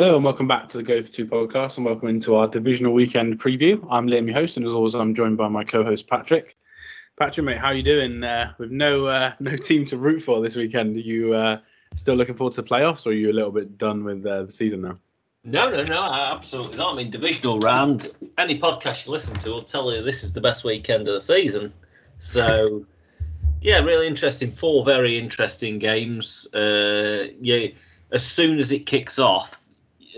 Hello and welcome back to the Go for Two podcast and welcome into our divisional weekend preview. I'm Liam, your host, and as always, I'm joined by my co-host Patrick. Patrick, mate, how you doing? Uh, with no uh, no team to root for this weekend, are you uh, still looking forward to the playoffs, or are you a little bit done with uh, the season now? No, no, no, absolutely not. I mean, divisional round. Any podcast you listen to will tell you this is the best weekend of the season. So, yeah, really interesting. Four very interesting games. Uh, yeah, as soon as it kicks off,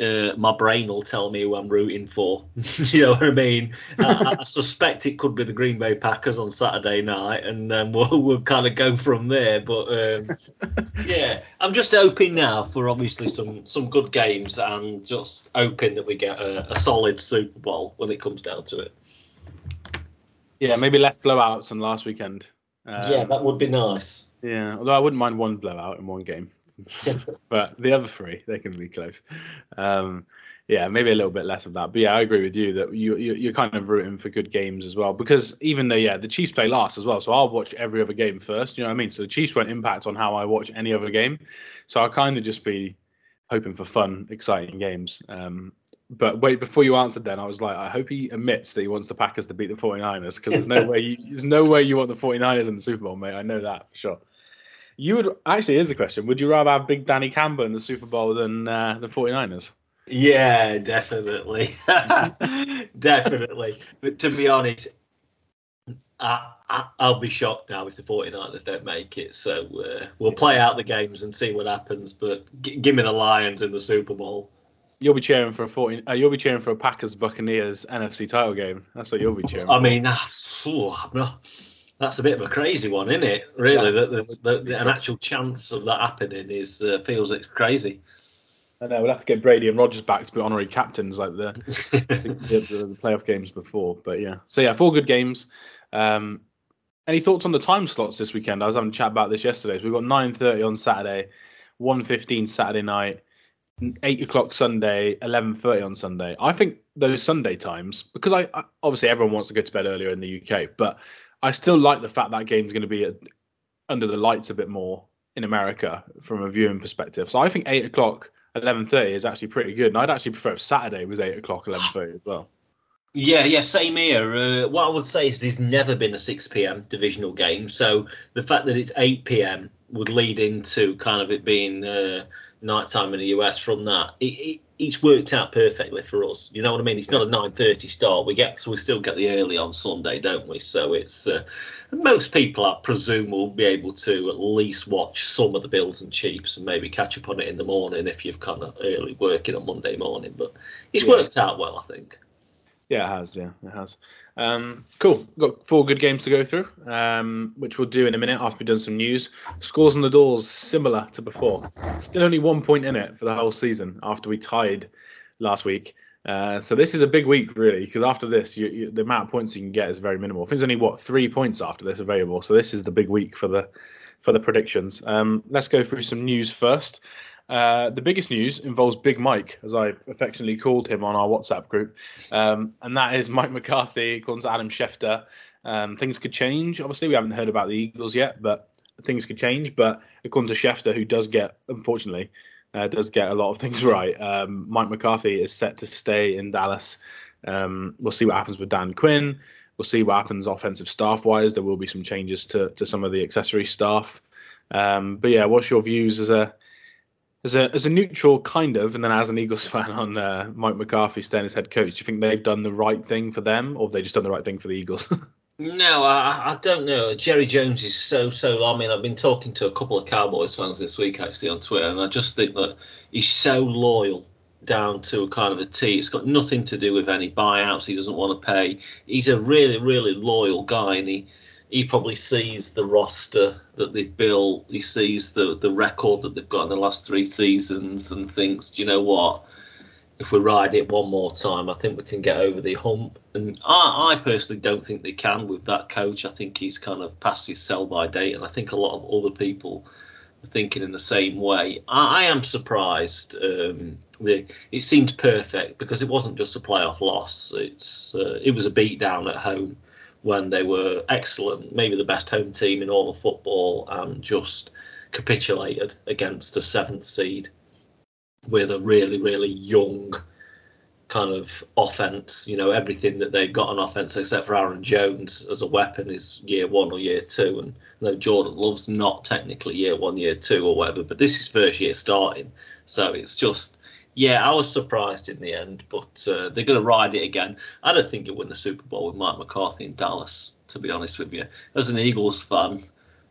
uh, my brain will tell me who I'm rooting for. you know what I mean? I, I, suspect it could be the Green Bay Packers on Saturday night, and then we'll, we'll kind of go from there. But um, yeah, I'm just hoping now for obviously some some good games, and just hoping that we get a, a solid Super Bowl when it comes down to it. Yeah, maybe less blowouts than last weekend. Um, yeah, that would be nice. Yeah, although I wouldn't mind one blowout in one game. but the other three, they can be close. Um, yeah, maybe a little bit less of that. But yeah, I agree with you that you, you are kind of rooting for good games as well because even though yeah the Chiefs play last as well, so I'll watch every other game first. You know what I mean? So the Chiefs won't impact on how I watch any other game. So I'll kind of just be hoping for fun, exciting games. Um, but wait, before you answered, then I was like, I hope he admits that he wants the Packers to beat the 49ers because there's no way you, there's no way you want the 49ers in the Super Bowl, mate. I know that for sure. You would actually here's a question: Would you rather have Big Danny Campbell in the Super Bowl than uh, the 49ers? Yeah, definitely, definitely. But to be honest, I, I, will be shocked now if the 49ers don't make it. So uh, we'll play out the games and see what happens. But g- give me the Lions in the Super Bowl. You'll be cheering for a 40, uh, You'll be cheering for a Packers Buccaneers NFC title game. That's what you'll be cheering. I for. mean, uh, I'm not that's a bit of a crazy one, isn't it? Really, yeah. that, that, that, an actual chance of that happening is uh, feels it's crazy. I know we'll have to get Brady and Rodgers back to be honorary captains like the, the, the, the, playoff games before. But yeah, so yeah, four good games. Um, any thoughts on the time slots this weekend? I was having a chat about this yesterday. So we've got 9:30 on Saturday, 1:15 Saturday night, eight o'clock Sunday, 11:30 on Sunday. I think those Sunday times because I, I obviously everyone wants to go to bed earlier in the UK, but I still like the fact that game's going to be under the lights a bit more in America from a viewing perspective. So I think eight o'clock, eleven thirty is actually pretty good, and I'd actually prefer if Saturday was eight o'clock, eleven thirty as well. Yeah, yeah, same here. Uh, what I would say is there's never been a 6 p.m. divisional game, so the fact that it's 8 p.m. would lead into kind of it being uh, night time in the US from that. It, it, it's worked out perfectly for us. You know what I mean? It's not a 9:30 start. We get so we still get the early on Sunday, don't we? So it's uh, most people, I presume, will be able to at least watch some of the Bills and Chiefs and maybe catch up on it in the morning if you've kind of early working on Monday morning. But it's yeah. worked out well, I think. Yeah, it has. Yeah, it has. Um, cool. Got four good games to go through, um, which we'll do in a minute after we've done some news. Scores on the doors similar to before. Still only one point in it for the whole season after we tied last week. Uh, so this is a big week really because after this, you, you, the amount of points you can get is very minimal. I think there's only what three points after this available. So this is the big week for the for the predictions. Um, let's go through some news first. Uh, the biggest news involves Big Mike, as I affectionately called him on our WhatsApp group, um, and that is Mike McCarthy, according to Adam Schefter. Um, things could change. Obviously, we haven't heard about the Eagles yet, but things could change. But according to Schefter, who does get, unfortunately, uh, does get a lot of things right, um, Mike McCarthy is set to stay in Dallas. Um, we'll see what happens with Dan Quinn. We'll see what happens offensive staff wise. There will be some changes to, to some of the accessory staff. Um, but yeah, what's your views as a as a as a neutral kind of, and then as an Eagles fan on uh, Mike McCarthy staying as head coach, do you think they've done the right thing for them, or have they just done the right thing for the Eagles? no, I, I don't know. Jerry Jones is so so. I mean, I've been talking to a couple of Cowboys fans this week actually on Twitter, and I just think that he's so loyal down to a kind of a T. It's got nothing to do with any buyouts he doesn't want to pay. He's a really really loyal guy, and he he probably sees the roster that they've built. He sees the the record that they've got in the last three seasons and thinks, do you know what? If we ride it one more time, I think we can get over the hump. And I, I personally don't think they can with that coach. I think he's kind of past his sell by date, and I think a lot of other people are thinking in the same way. I, I am surprised. Um, the, it seemed perfect because it wasn't just a playoff loss. It's uh, it was a beatdown at home when they were excellent, maybe the best home team in all of football, and just capitulated against a seventh seed. with a really really young kind of offense. You know, everything that they've got on offense except for Aaron Jones as a weapon is year one or year two. And you know, Jordan Love's not technically year one, year two or whatever, but this is first year starting. So it's just, yeah, I was surprised in the end, but uh, they're going to ride it again. I don't think you win the Super Bowl with Mike McCarthy in Dallas, to be honest with you. As an Eagles fan,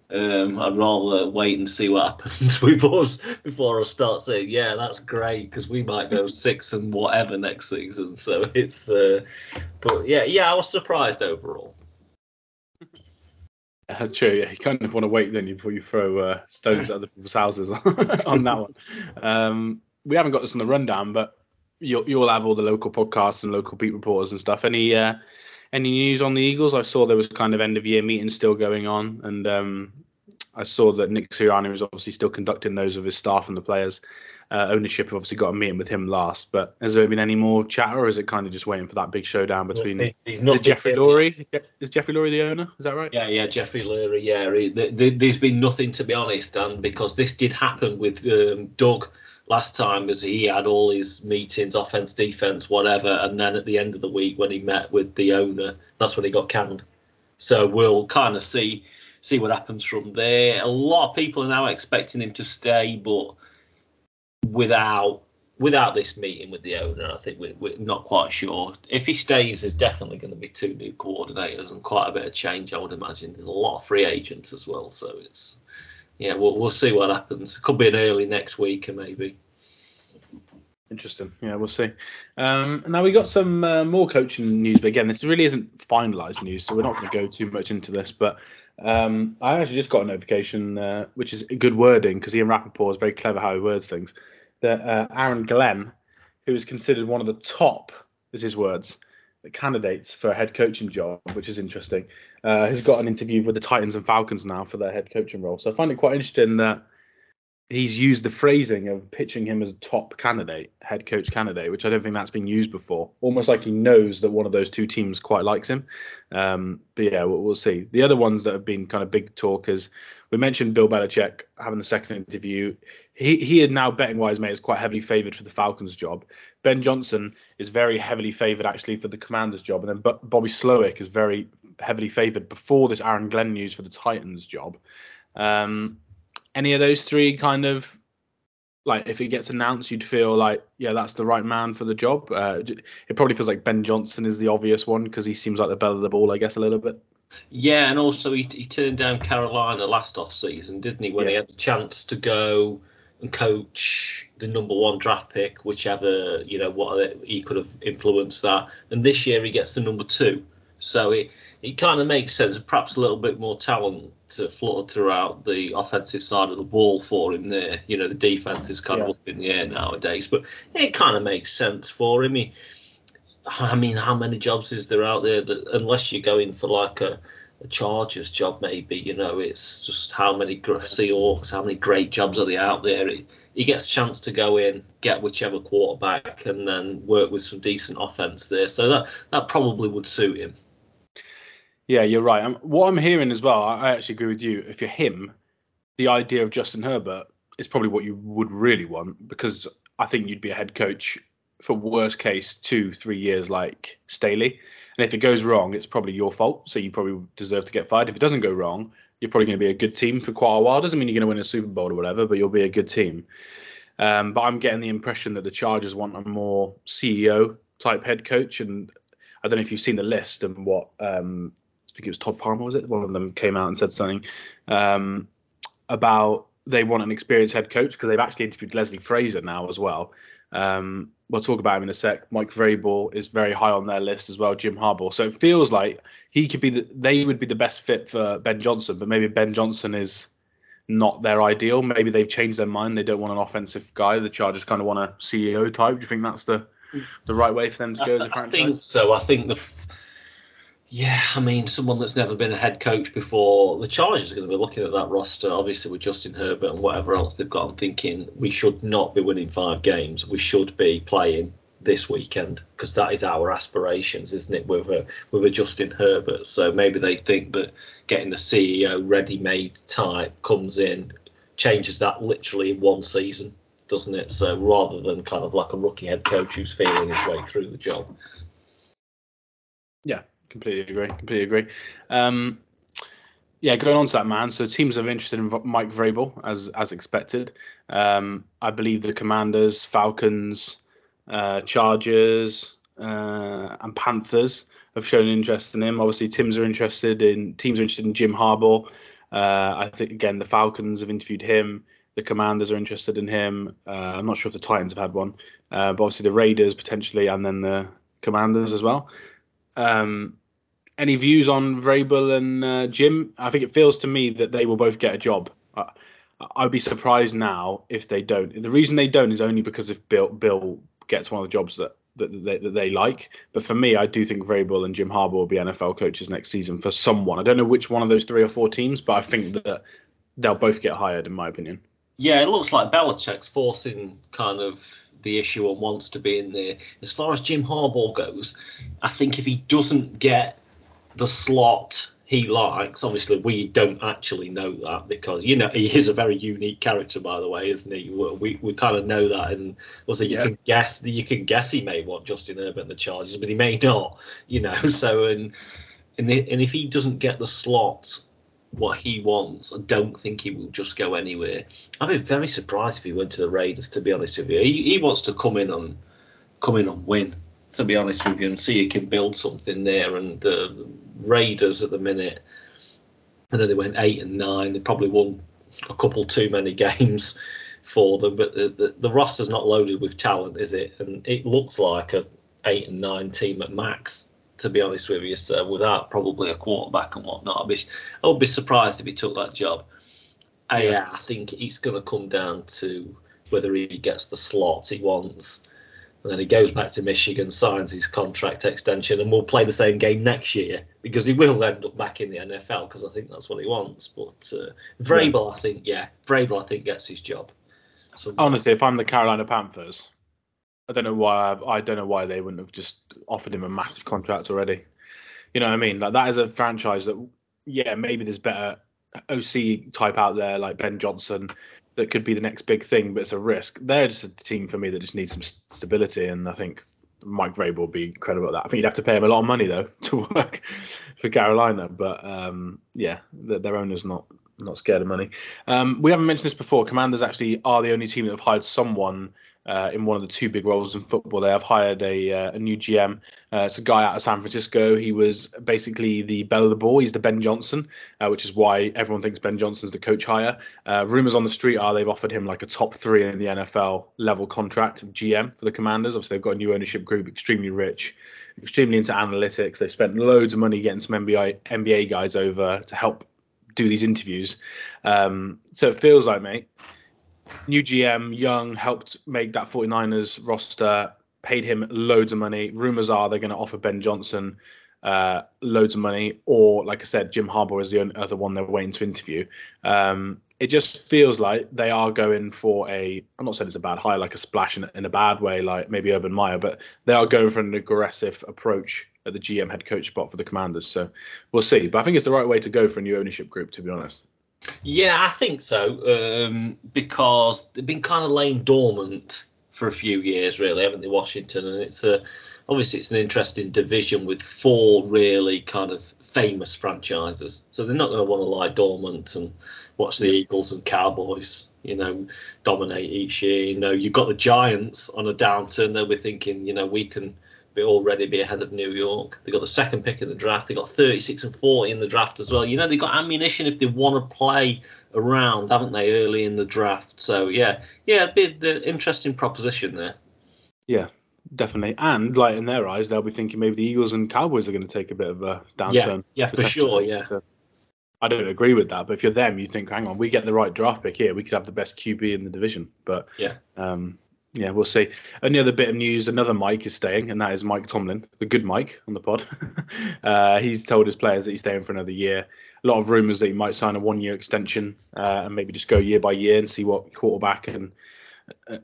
um, I'd rather wait and see what happens with us before I start saying, yeah, that's great because we might go six and whatever next season. So it's, uh, but yeah, yeah, I was surprised overall. That's true. Yeah, you kind of want to wait then before you throw uh, stones at other people's houses on that one. Um, we haven't got this on the rundown, but you'll, you'll have all the local podcasts and local beat reporters and stuff. Any uh, any news on the Eagles? I saw there was kind of end of year meetings still going on, and um, I saw that Nick Sirianni was obviously still conducting those with his staff and the players. Uh, ownership have obviously got a meeting with him last, but has there been any more chatter, or is it kind of just waiting for that big showdown between He's not Jeffrey Lurie? Is Jeffrey Lurie the owner? Is that right? Yeah, yeah, Jeffrey Lurie. Yeah, he, the, the, there's been nothing to be honest, and because this did happen with um, Doug last time, as he had all his meetings, offense, defense, whatever, and then at the end of the week when he met with the owner, that's when he got canned. So we'll kind of see see what happens from there. A lot of people are now expecting him to stay, but without without this meeting with the owner, I think we're, we're not quite sure. If he stays, there's definitely going to be two new coordinators and quite a bit of change, I would imagine. There's a lot of free agents as well, so it's yeah, we'll we'll see what happens. Could be an early next week, or maybe. Interesting. Yeah, we'll see. Um, now we got some uh, more coaching news, but again, this really isn't finalised news, so we're not going to go too much into this. But um, I actually just got a notification, uh, which is good wording because Ian Rapoport is very clever how he words things. That uh, Aaron Glenn, who is considered one of the top, is his words, candidates for a head coaching job, which is interesting, uh, has got an interview with the Titans and Falcons now for their head coaching role. So I find it quite interesting that he's used the phrasing of pitching him as a top candidate, head coach candidate, which I don't think that's been used before. Almost like he knows that one of those two teams quite likes him. Um, but yeah, we'll, we'll, see. The other ones that have been kind of big talk is we mentioned Bill Belichick having the second interview. He he had now betting wise mate is quite heavily favoured for the Falcons job. Ben Johnson is very heavily favoured actually for the Commanders job, and then Bobby Slowik is very heavily favoured before this Aaron Glenn news for the Titans job. Um, any of those three kind of like if it gets announced, you'd feel like yeah, that's the right man for the job. Uh, it probably feels like Ben Johnson is the obvious one because he seems like the belle of the ball, I guess, a little bit. Yeah, and also he, he turned down Carolina last off season, didn't he? When yeah. he had the chance to go and coach the number one draft pick, whichever you know what he could have influenced that. And this year he gets the number two, so it it kind of makes sense. Perhaps a little bit more talent to flutter throughout the offensive side of the ball for him there. You know, the defense is kind yeah. of up in the air nowadays, but it kind of makes sense for him. He, I mean, how many jobs is there out there that, unless you're going for like a, a Chargers job, maybe, you know, it's just how many Seahawks, how many great jobs are there out there? He, he gets a chance to go in, get whichever quarterback, and then work with some decent offense there. So that that probably would suit him. Yeah, you're right. Um, what I'm hearing as well, I actually agree with you. If you're him, the idea of Justin Herbert is probably what you would really want because I think you'd be a head coach for worst case two, three years like Staley. And if it goes wrong, it's probably your fault. So you probably deserve to get fired. If it doesn't go wrong, you're probably going to be a good team for quite a while. Doesn't mean you're going to win a Super Bowl or whatever, but you'll be a good team. Um, but I'm getting the impression that the Chargers want a more CEO type head coach. And I don't know if you've seen the list and what um, I think it was Todd Palmer, was it? One of them came out and said something um, about they want an experienced head coach because they've actually interviewed Leslie Frazier now as well. Um, we'll talk about him in a sec. Mike Vrabel is very high on their list as well. Jim Harbaugh. So it feels like he could be the, they would be the best fit for Ben Johnson, but maybe Ben Johnson is not their ideal. Maybe they've changed their mind. They don't want an offensive guy. The Chargers kind of want a CEO type. Do you think that's the the right way for them to go as a franchise? I think so. I think the yeah, I mean, someone that's never been a head coach before, the Chargers are going to be looking at that roster, obviously with Justin Herbert and whatever else they've got, and thinking we should not be winning five games. We should be playing this weekend because that is our aspirations, isn't it? With a with a Justin Herbert, so maybe they think that getting the CEO ready-made type comes in, changes that literally in one season doesn't it? So rather than kind of like a rookie head coach who's feeling his way through the job. Yeah, completely agree. Completely agree. Um, yeah, going on to that man. So teams are interested in Mike Vrabel as as expected. Um, I believe the Commanders, Falcons, uh, Chargers, uh, and Panthers have shown interest in him. Obviously, teams are interested in teams are interested in Jim Harbaugh. Uh, I think again the Falcons have interviewed him. The Commanders are interested in him. Uh, I'm not sure if the Titans have had one, uh, but obviously the Raiders potentially, and then the Commanders as well. Um, any views on Vrabel and uh, Jim? I think it feels to me that they will both get a job. I'd be surprised now if they don't. The reason they don't is only because if Bill Bill gets one of the jobs that that they, that they like. But for me, I do think Vrabel and Jim Harbaugh will be NFL coaches next season for someone. I don't know which one of those three or four teams, but I think that they'll both get hired, in my opinion. Yeah, it looks like Belichick's forcing kind of the issue and wants to be in there. As far as Jim Harbaugh goes, I think if he doesn't get the slot he likes. Obviously, we don't actually know that because you know he is a very unique character, by the way, isn't he? We we kind of know that, and also you yeah. can guess you can guess he may want Justin Herbert and the Chargers, but he may not. You know, so and and, and if he doesn't get the slot what he wants, I don't think he will just go anywhere. I'd be very surprised if he went to the Raiders. To be honest with you, he, he wants to come in and come in and win to be honest with you, and see he can build something there. And the Raiders at the minute, I know they went eight and nine. They probably won a couple too many games for them, but the, the, the roster's not loaded with talent, is it? And it looks like a eight and nine team at max. To be honest with you, so without probably a quarterback and whatnot, I'd be, I would be surprised if he took that job. Uh, yeah. yeah, I think it's going to come down to whether he gets the slot he wants and then he goes back to Michigan, signs his contract extension, and we'll play the same game next year because he will end up back in the NFL because I think that's what he wants. But uh, Vrabel, yeah. I think, yeah, Vrabel, I think gets his job. So, Honestly, if I'm the Carolina Panthers, I don't know why I, I don't know why they wouldn't have just offered him a massive contract already. You know what I mean? Like that is a franchise that, yeah, maybe there's better OC type out there like Ben Johnson that could be the next big thing, but it's a risk. They're just a team for me that just needs some stability, and I think Mike Vrabel will be credible at that. I think you'd have to pay him a lot of money though to work for Carolina, but um, yeah, their owner's not not scared of money. Um, we haven't mentioned this before. Commanders actually are the only team that have hired someone uh, in one of the two big roles in football. They have hired a, uh, a new GM. Uh, it's a guy out of San Francisco. He was basically the belle of the ball. He's the Ben Johnson, uh, which is why everyone thinks Ben Johnson's the coach hire. Uh, rumors on the street are they've offered him like a top three in the NFL level contract GM for the Commanders. Obviously, they've got a new ownership group, extremely rich, extremely into analytics. They've spent loads of money getting some NBA NBA guys over to help do these interviews. Um, so it feels like, mate new GM, Young, helped make that 49ers roster, paid him loads of money. Rumors are they're going to offer Ben Johnson uh, loads of money, or like I said, Jim Harbaugh is the other one they're waiting to interview. Um, it just feels like they are going for a. I'm not saying it's a bad hire, like a splash in, in a bad way, like maybe Urban Meyer, but they are going for an aggressive approach at the GM head coach spot for the Commanders. So we'll see. But I think it's the right way to go for a new ownership group, to be honest. Yeah, I think so. Um, because they've been kind of laying dormant for a few years, really, haven't they, Washington? And it's a obviously it's an interesting division with four really kind of famous franchises. So they're not going to want to lie dormant and watch the Eagles and Cowboys, you know, dominate each year. You know, you've got the Giants on a downturn. They'll be thinking, you know, we can be already be ahead of New York. They got the second pick in the draft. They got 36 and 40 in the draft as well. You know, they got ammunition if they want to play around, haven't they, early in the draft? So yeah, yeah, it'd be the interesting proposition there. Yeah, definitely. And like in their eyes, they'll be thinking maybe the Eagles and Cowboys are going to take a bit of a downturn. Yeah, yeah, for sure. Yeah. So I don't agree with that, but if you're them, you think, hang on, we get the right draft pick here, we could have the best QB in the division. But yeah, um, yeah, we'll see. Only other bit of news: another Mike is staying, and that is Mike Tomlin, the good Mike on the pod. uh, he's told his players that he's staying for another year. A lot of rumours that he might sign a one-year extension uh, and maybe just go year by year and see what quarterback and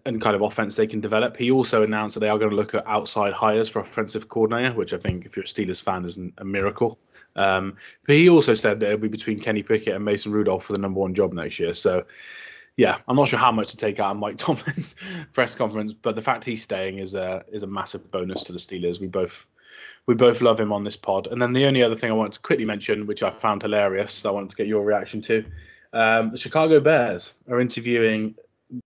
and kind of offense they can develop. He also announced that they are going to look at outside hires for offensive coordinator, which I think, if you're a Steelers fan, is a miracle. Um, but he also said that it'll be between Kenny Pickett and Mason Rudolph for the number one job next year. So yeah, I'm not sure how much to take out of Mike Tomlin's press conference, but the fact he's staying is a is a massive bonus to the Steelers. We both we both love him on this pod. And then the only other thing I wanted to quickly mention, which I found hilarious, I wanted to get your reaction to, um, the Chicago Bears are interviewing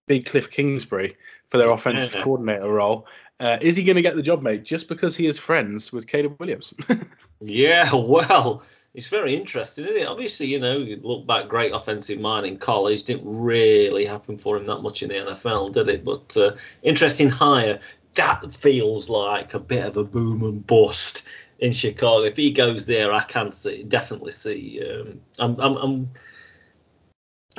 Big Cliff Kingsbury for their offensive yeah. coordinator role. Uh, is he going to get the job, mate, just because he is friends with Caleb Williams? yeah, well, it's very interesting, isn't it? Obviously, you know, you look back, great offensive mind in college, didn't really happen for him that much in the NFL, did it? But uh, interesting hire. That feels like a bit of a boom and bust in Chicago. If he goes there, I can see, definitely see. Um, I'm, I'm, I'm,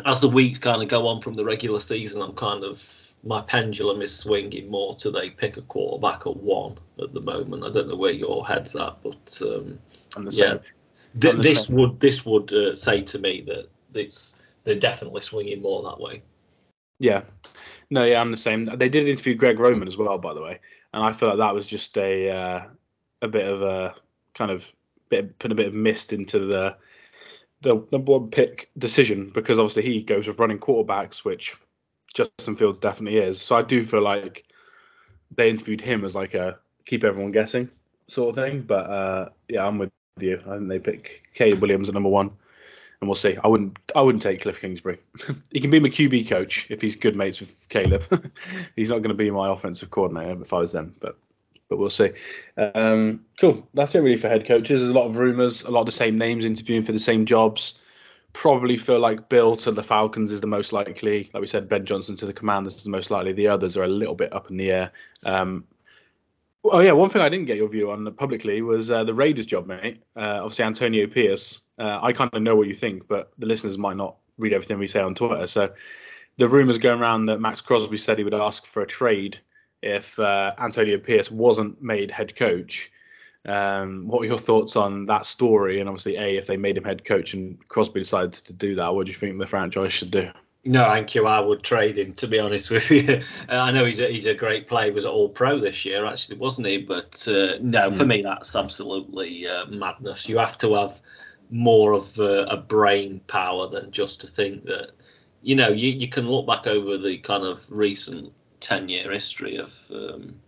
as the weeks kind of go on from the regular season, I'm kind of my pendulum is swinging more to they pick a quarterback at one at the moment. I don't know where your head's at, but um, yeah, th- this would this would uh, say to me that it's they're definitely swinging more that way. Yeah, no, yeah, I'm the same. They did interview Greg Roman as well, by the way, and I feel like that was just a uh, a bit of a kind of bit put a bit of mist into the the number one pick decision because obviously he goes with running quarterbacks, which Justin Fields definitely is. So I do feel like they interviewed him as like a keep everyone guessing sort of thing. But uh, yeah, I'm with you. I think they pick Caleb Williams at number one, and we'll see. I wouldn't I wouldn't take Cliff Kingsbury. he can be my QB coach if he's good mates with Caleb. he's not going to be my offensive coordinator if I was them, but but we'll see. Um, cool. That's it really for head coaches. There's a lot of rumors, a lot of the same names interviewing for the same jobs probably feel like Bill to the Falcons is the most likely. Like we said, Ben Johnson to the Commanders is the most likely. The others are a little bit up in the air. Um, oh yeah, one thing I didn't get your view on publicly was uh, the Raiders job, mate. Uh, obviously Antonio Pierce. Uh, I kind of know what you think, but the listeners might not read everything we say on Twitter. So the rumors going around that Maxx Crosby said he would ask for a trade if uh, Antonio Pierce wasn't made head coach. Um, what were your thoughts on that story? And obviously, a if they made him head coach and Crosby decided to do that, what do you think the franchise should do? No, thank you. I would trade him. To be honest with you, I know he's a, he's a great player. He was All Pro this year, actually, wasn't he? But uh, no, mm. for hmm. me, that's absolutely uh, madness. You have to have more of a, a, brain power than just to think that. You know, you, you can look back over the kind of recent ten year history of um,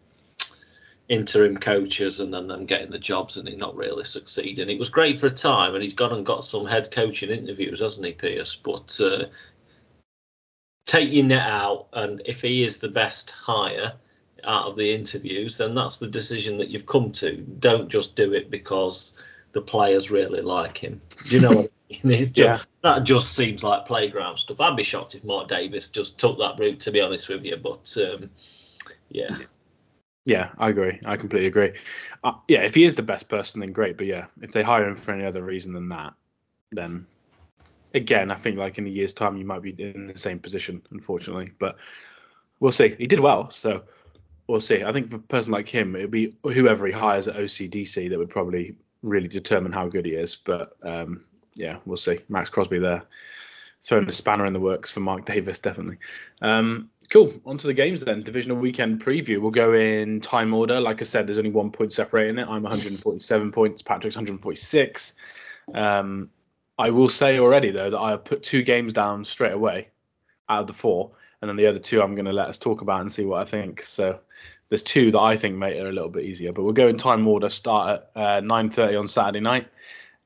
interim coaches and then them getting the jobs and he not really succeeding. It was great for a time, and he's gone and got some head coaching interviews, hasn't he, Pierce? But uh, take your net out, and if he is the best hire out of the interviews, then that's the decision that you've come to. Don't just do it because the players really like him. Do you know what I mean? Just, yeah. That just seems like playground stuff. I'd be shocked if Mark Davis just took that route, to be honest with you. But um, yeah. Yeah, I agree. I completely agree. Uh, yeah, if he is the best person, then great. But yeah, if they hire him for any other reason than that, then again, I think like in a year's time, you might be in the same position, unfortunately. But we'll see. He did well, so we'll see. I think for a person like him, it'd be whoever he hires at OCDC that would probably really determine how good he is. But um, yeah, we'll see. Maxx Crosby there, throwing a spanner in the works for Mark Davis, definitely. Um, Cool. On to the games then. Divisional weekend preview. We'll go in time order. Like I said, there's only one point separating it. I'm 147 points. Patrick's 146. Um, I will say already though that I have put two games down straight away out of the four, and then the other two I'm going to let us talk about and see what I think. So there's two that I think mate are a little bit easier. But we'll go in time order. Start at uh, 9:30 on Saturday night.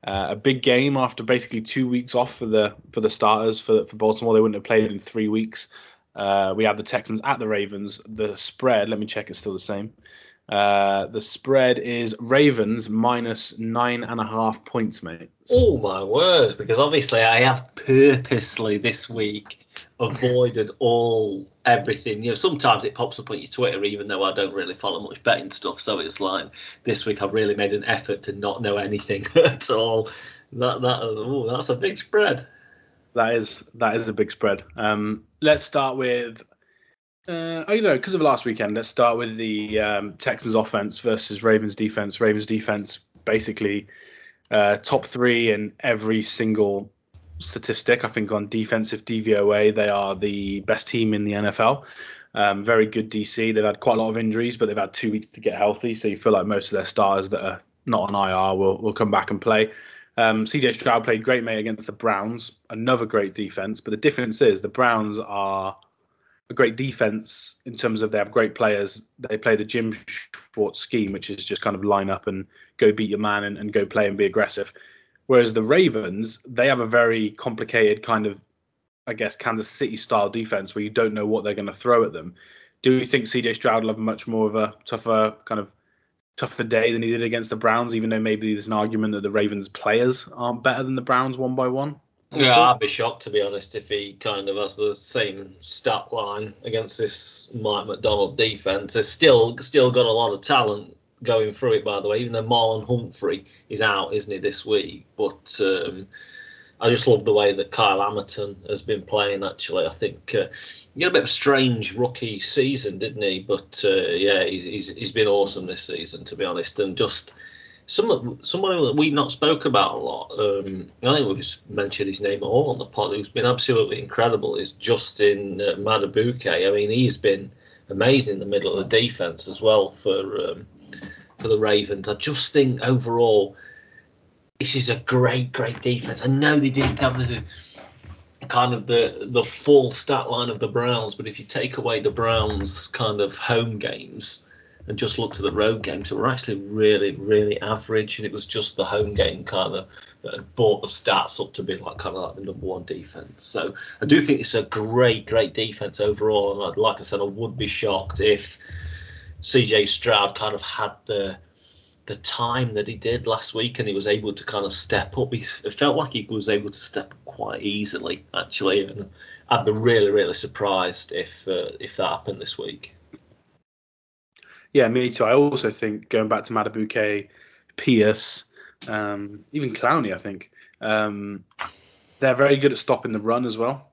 Uh, a big game after basically two weeks off for the for the starters for for Baltimore. They wouldn't have played in three weeks. Uh, we have the Texans at the Ravens. The spread, let me check, it's still the same. Uh, the spread is Ravens minus nine and a half points, mate. Oh my word! Because obviously I have purposely this week avoided all everything. You know, sometimes it pops up on your Twitter, even though I don't really follow much betting stuff. So it's like this week I've really made an effort to not know anything at all. That that oh, that's a big spread. That is that is a big spread. Um, let's start with. Uh, oh, you know, because of last weekend, let's start with the um, Texans offense versus Ravens defense. Ravens defense basically uh, top three in every single statistic. I think on defensive DVOA, they are the best team in the NFL. Um, very good DC. They've had quite a lot of injuries, but they've had two weeks to get healthy. So you feel like most of their stars that are not on IR will, will come back and play. Um, CJ Stroud played great, mate, against the Browns. Another great defense. But the difference is the Browns are a great defense in terms of they have great players. They play the Jim Schwartz scheme, which is just kind of line up and go beat your man and, and go play and be aggressive. Whereas the Ravens, they have a very complicated kind of, I guess, Kansas City style defense where you don't know what they're going to throw at them. Do you think CJ Stroud will have much more of a tougher kind of tougher day than he did against the Browns, even though maybe there's an argument that the Ravens players aren't better than the Browns one by one? Yeah, I'd be shocked to be honest if he kind of has the same stat line against this Mike Macdonald defense. They've still still got a lot of talent going through it, by the way. Even though Marlon Humphrey is out, isn't he, this week? But um, I just love the way that Kyle Hamilton has been playing. Actually, I think uh, he had a bit of a strange rookie season, didn't he? But uh, yeah, he's, he's he's been awesome this season, to be honest, and just. Some, someone that we've not spoke about a lot, um, I think we've mentioned his name at all on the pod, who's been absolutely incredible, is Justin uh, Madubuike. I mean, he's been amazing in the middle of the defense as well for um, for the Ravens. I just think overall, this is a great, great defense. I know they didn't have the kind of the the full stat line of the Browns, but if you take away the Browns' kind of home games and just looked at the road games, they were actually really, really average, and it was just the home game kind of that had brought the stats up to be like kind of like the number one defense. So I do think it's a great, great defense overall, and like I said, I would be shocked if CJ Stroud kind of had the the time that he did last week and he was able to kind of step up. He, it felt like he was able to step up quite easily, actually. And I'd be really, really surprised if uh, if that happened this week. Yeah, me too. I also think going back to Madubuike, Pierce, um, even Clowney, I think um, they're very good at stopping the run as well.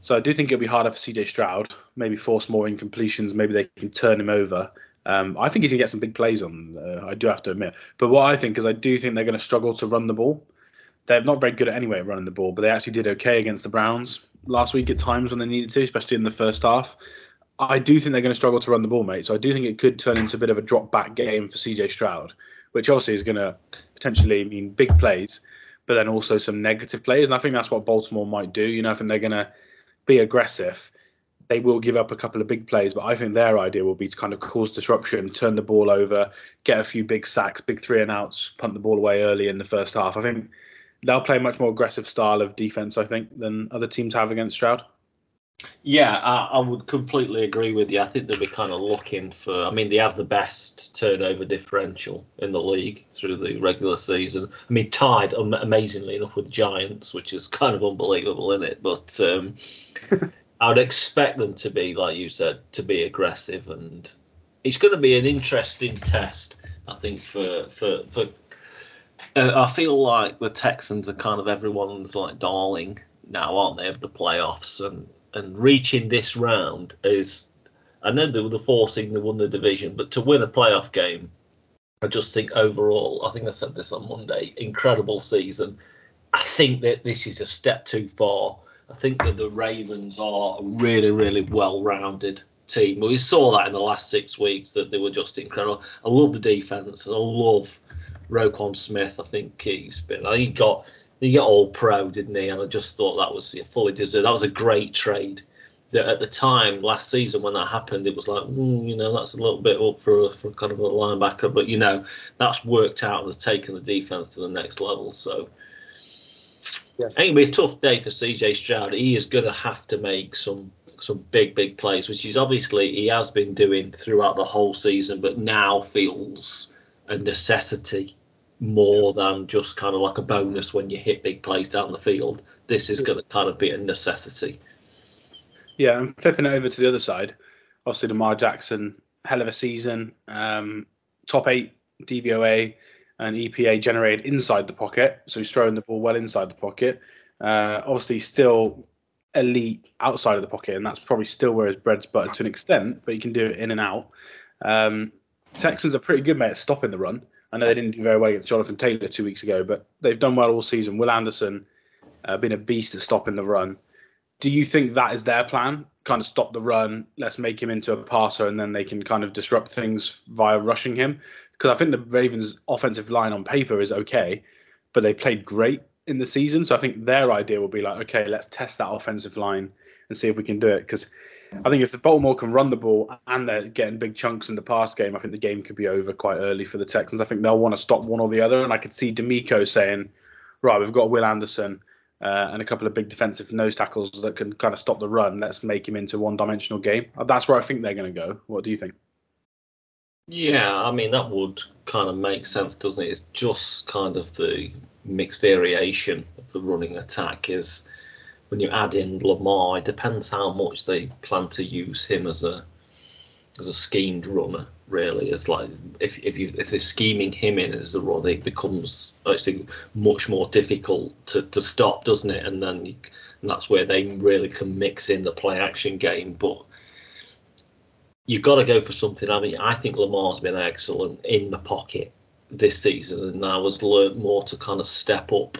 So I do think it'll be harder for CJ Stroud. Maybe force more incompletions. Maybe they can turn him over. Um, I think he's gonna get some big plays on. Uh, I do have to admit. But what I think is, I do think they're to struggle to run the ball. They're not very good at anyway at running the ball, but they actually did okay against the Browns last week at times when they needed to, especially in the first half. I do think they're going to struggle to run the ball, mate. So I do think it could turn into a bit of a drop back game for CJ Stroud, which obviously is going to potentially mean big plays, but then also some negative plays. And I think that's what Baltimore might do. You know, I think they're going to be aggressive they will give up a couple of big plays, but I think their idea will be to kind of cause disruption, turn the ball over, get a few big sacks, big three and outs, punt the ball away early in the first half. I think they'll play a much more aggressive style of defense, I think, than other teams have against Stroud. Yeah, I, I, would completely agree with you. I think they'll be kind of looking for. I mean, they have the best turnover differential in the league through the regular season. I mean, tied amazingly enough with Giants, which is kind of unbelievable, isn't it? But um, I would expect them to be, like you said, to be aggressive, and it's going to be an interesting test. I think for for for. Uh, I feel like the Texans are kind of everyone's like darling now, aren't they, of the playoffs, and and reaching this round is. I know they were the forcing they won the division, but to win a playoff game, I just think overall, I think I said this on Monday, incredible season. I think that this is a step too far I think that the Ravens are a really, really well-rounded team. We saw that in the last six weeks that they were just incredible. I love the defense and I love Roquan Smith. I think he's been. He got he got all pro, didn't he? And I just thought that was yeah, fully deserved. That was a great trade. That at the time last season when that happened, it was like, mm, you know, that's a little bit up for for kind of a linebacker, but you know, that's worked out and has taken the defense to the next level. So yeah. I think it'll be a tough day for CJ Stroud. He is going to have to make some some big big plays, which is obviously he has been doing throughout the whole season, but now feels a necessity more than just kind of like a bonus when you hit big plays down the field. This is going to kind of be a necessity. Yeah, I'm flipping it over to the other side. Obviously, Lamar Jackson, hell of a season. Um, top eight DVOA, and EPA generated inside the pocket, so he's throwing the ball well inside the pocket. Uh, obviously, still elite outside of the pocket, and that's probably still where his bread's buttered to an extent, but he can do it in and out. Um, Texans are pretty good, mate, at stopping the run. I know they didn't do very well against Jonathan Taylor two weeks ago, but they've done well all season. Will Anderson uh, been a beast at stopping the run. Do you think that is their plan? Kind of stop the run, let's make him into a passer, and then they can kind of disrupt things via rushing him because I think the Ravens' offensive line on paper is okay, but they played great in the season. So I think their idea will be like, okay, let's test that offensive line and see if we can do it. Because I think if the Baltimore can run the ball and they're getting big chunks in the pass game, I think the game could be over quite early for the Texans. I think they'll want to stop one or the other. And I could see DeMeco saying, right, we've got Will Anderson. Uh, and a couple of big defensive nose tackles that can kind of stop the run. Let's make him into one-dimensional game. That's where I think they're going to go. What do you think? Yeah, I mean that would kind of make sense, doesn't it? It's just kind of the mixed variation of the running attack is when you add in Lamar, it depends how much they plan to use him as a as a schemed runner. Really, it's like if if you if they're scheming him in as the runner, it becomes actually much more difficult to, to stop, doesn't it? And then you, and that's where they really can mix in the play action game, but you've got to go for something. I mean, I think Lamar's been excellent in the pocket this season, and now has learned more to kind of step up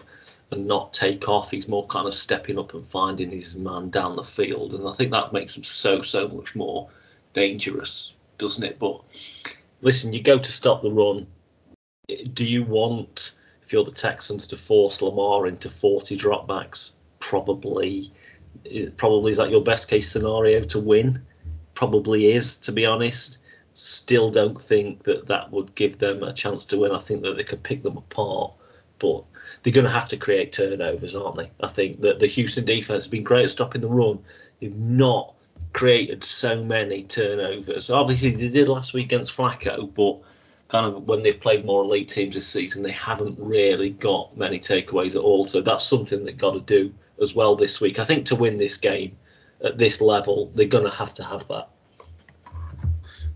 and not take off. He's more kind of stepping up and finding his man down the field, and I think that makes him so so much more dangerous, doesn't it? But listen, you go to stop the run. Do you want, if you're the Texans, to force Lamar into 40 dropbacks? Probably. Probably is that your best case scenario to win? probably is, to be honest. Still don't think that that would give them a chance to win. I think that they could pick them apart, but they're going to have to create turnovers, aren't they? I think that the Houston defense has been great at stopping the run. They've not created so many turnovers. Obviously, they did last week against Flacco, but kind of when they've played more elite teams this season, they haven't really got many takeaways at all. So that's something they've got to do as well this week. I think to win this game, at this level, they're going to have to have that.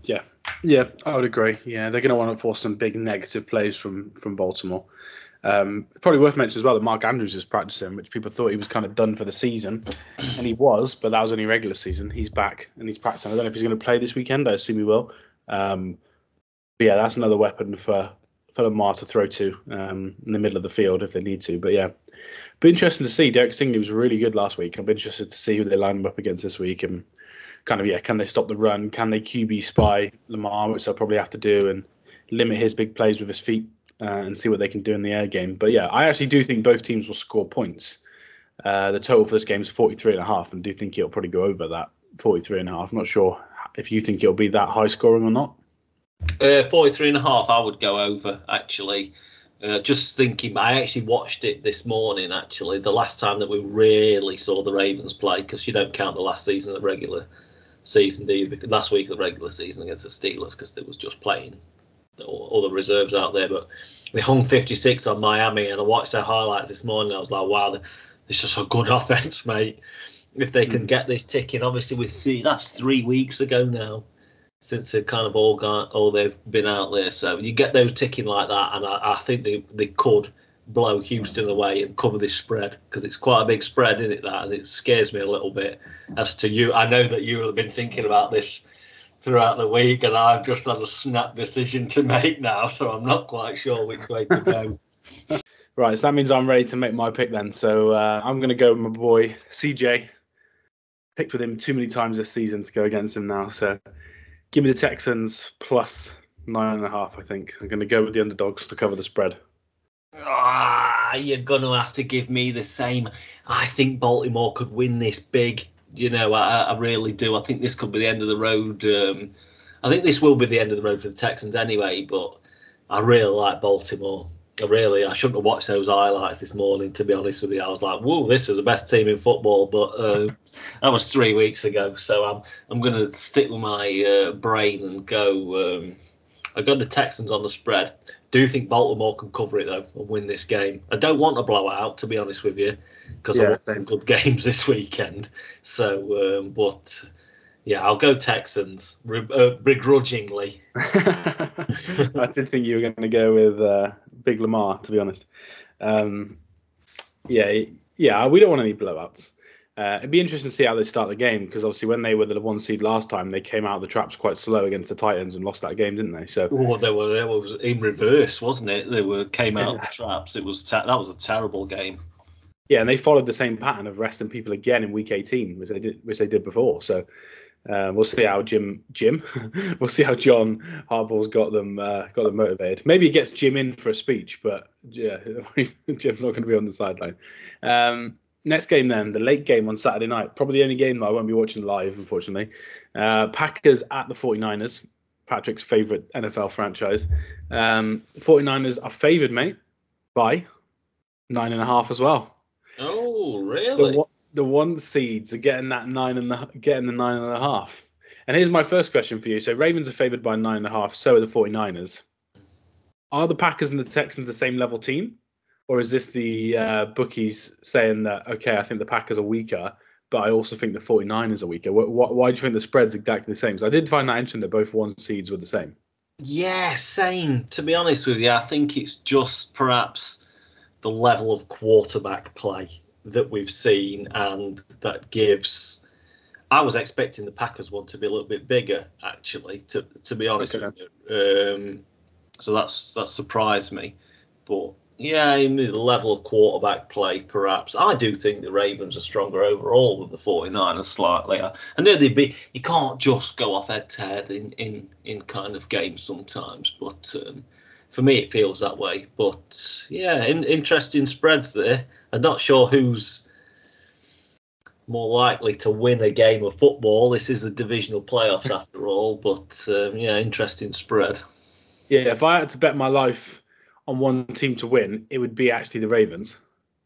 Yeah, yeah, I would agree. Yeah, they're going to want to force some big negative plays from from Baltimore. Um, probably worth mentioning as well that Mark Andrews is practicing, which people thought he was kind of done for the season, and he was, but that was only regular season. He's back and he's practicing. I don't know if he's going to play this weekend. I assume he will. Um, yeah, that's another weapon for for Lamar to throw to um, in the middle of the field if they need to. But yeah, be interesting to see. Derek Stingley was really good last week. I'm interested to see who they line him up against this week and kind of yeah, can they stop the run? Can they QB spy Lamar, which they'll probably have to do, and limit his big plays with his feet uh, and see what they can do in the air game. But yeah, I actually do think both teams will score points. Uh, the total for this game is 43 and a half, and do think it'll probably go over that 43 and a half. I'm not sure if you think it'll be that high scoring or not. Uh, 43 and a half, I would go over actually. Uh, just thinking, I actually watched it this morning. Actually, the last time that we really saw the Ravens play, because you don't count the last season of the regular season, do you? Because Last week of the regular season against the Steelers, because they was just playing all, the reserves out there. But they hung 56 on Miami, and I watched their highlights this morning. I was like, wow, it's just a good offense, mate. If they can hmm. get this ticking, obviously with three, that's three weeks ago now since they've kind of all gone, all they've been out there. So you get those ticking like that, and I, I think they they could blow Houston away and cover this spread because it's quite a big spread, isn't it? That and it scares me a little bit. As to you, I know that you have been thinking about this throughout the week, and I've just had a snap decision to make now, so I'm not quite sure which way to go. right, so that means I'm ready to make my pick then. So uh, I'm going to go with my boy CJ. Picked with him too many times this season to go against him now, so Give me the Texans plus nine and a half. I think I'm going to go with the underdogs to cover the spread. Ah, you're going to have to give me the same. I think Baltimore could win this big. You know, I, I really do. I think this could be the end of the road. Um, I think this will be the end of the road for the Texans anyway. But I really like Baltimore. I really, I shouldn't have watched those highlights this morning. To be honest with you, I was like, "Whoa, this is the best team in football." But uh, that was three weeks ago, so I'm I'm going to stick with my uh, brain and go. Um, I got the Texans on the spread. Do you think Baltimore can cover it though and win this game. I don't want a blowout, to be honest with you, because yeah, I want some good games this weekend. So, um, but yeah, I'll go Texans uh, begrudgingly. I did think you were going to go with uh, Big Lamar, to be honest. Um, yeah, yeah, we don't want any blowouts. Uh, it'd be interesting to see how they start the game because obviously when they were the one seed last time, they came out of the traps quite slow against the Titans and lost that game, didn't they? So oh, they were was in reverse, wasn't it? They were came out of the traps. It was te- that was a terrible game. Yeah, and they followed the same pattern of resting people again in week 18, which they did which they did before. So Uh, we'll see how Jim Jim we'll see how John Harbaugh's got them uh, got them motivated. Maybe he gets Jim in for a speech, but yeah, Jim's not going to be on the sideline. Um, next game then, the late game on Saturday night, probably the only game that I won't be watching live, unfortunately. Uh, Packers at the 49ers, Patrick's favorite NFL franchise. Um, 49ers are favored, mate, by nine and a half as well. Oh, really? The, the one seeds are getting that nine and the getting the nine and a half. And here's my first question for you. So Ravens are favored by nine and a half. So are the 49ers. Are the Packers and the Texans the same level team, or is this the uh, bookies saying that okay, I think the Packers are weaker, but I also think the 49ers are weaker? Why, why do you think the spread's exactly the same? So I did find that interesting that both one seeds were the same. Yeah, same. To be honest with you, I think it's just perhaps the level of quarterback play that we've seen, and that gives. I was expecting the Packers one to be a little bit bigger, actually. To to be honest okay. with you, um, so that's that surprised me. But yeah, the level of quarterback play, perhaps. I do think the Ravens are stronger overall than the 49ers slightly. I, I know they'd be. You can't just go off head to head in in in kind of games sometimes, but. Um, for me, it feels that way. But yeah, in, interesting spreads there. I'm not sure who's more likely to win a game of football. This is the divisional playoffs after all, but um, yeah, interesting spread. Yeah, if I had to bet my life on one team to win, it would be actually the Ravens.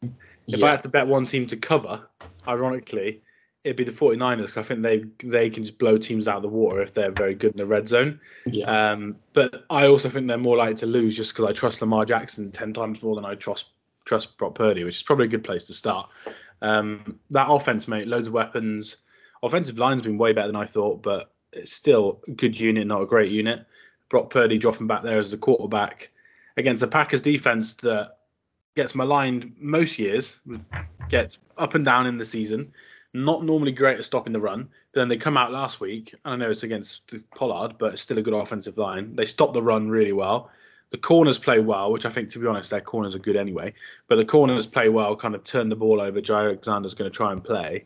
If yeah. I had to bet one team to cover, ironically, it'd be the 49ers. I think they they can just blow teams out of the water if they're very good in the red zone. Yeah. Um, but I also think they're more likely to lose just because I trust Lamar Jackson ten times more than I trust trust Brock Purdy, which is probably a good place to start. Um, that offense, mate, loads of weapons. Offensive line's been way better than I thought, but it's still a good unit, not a great unit. Brock Purdy dropping back there as the quarterback against a Packers defense that gets maligned most years, gets up and down in the season not normally great at stopping the run. But then they come out last week. And I know it's against Pollard, but it's still a good offensive line. They stop the run really well. The corners play well, which I think, to be honest, their corners are good anyway. But the corners play well, kind of turn the ball over. Jaire Alexander's going to try and play.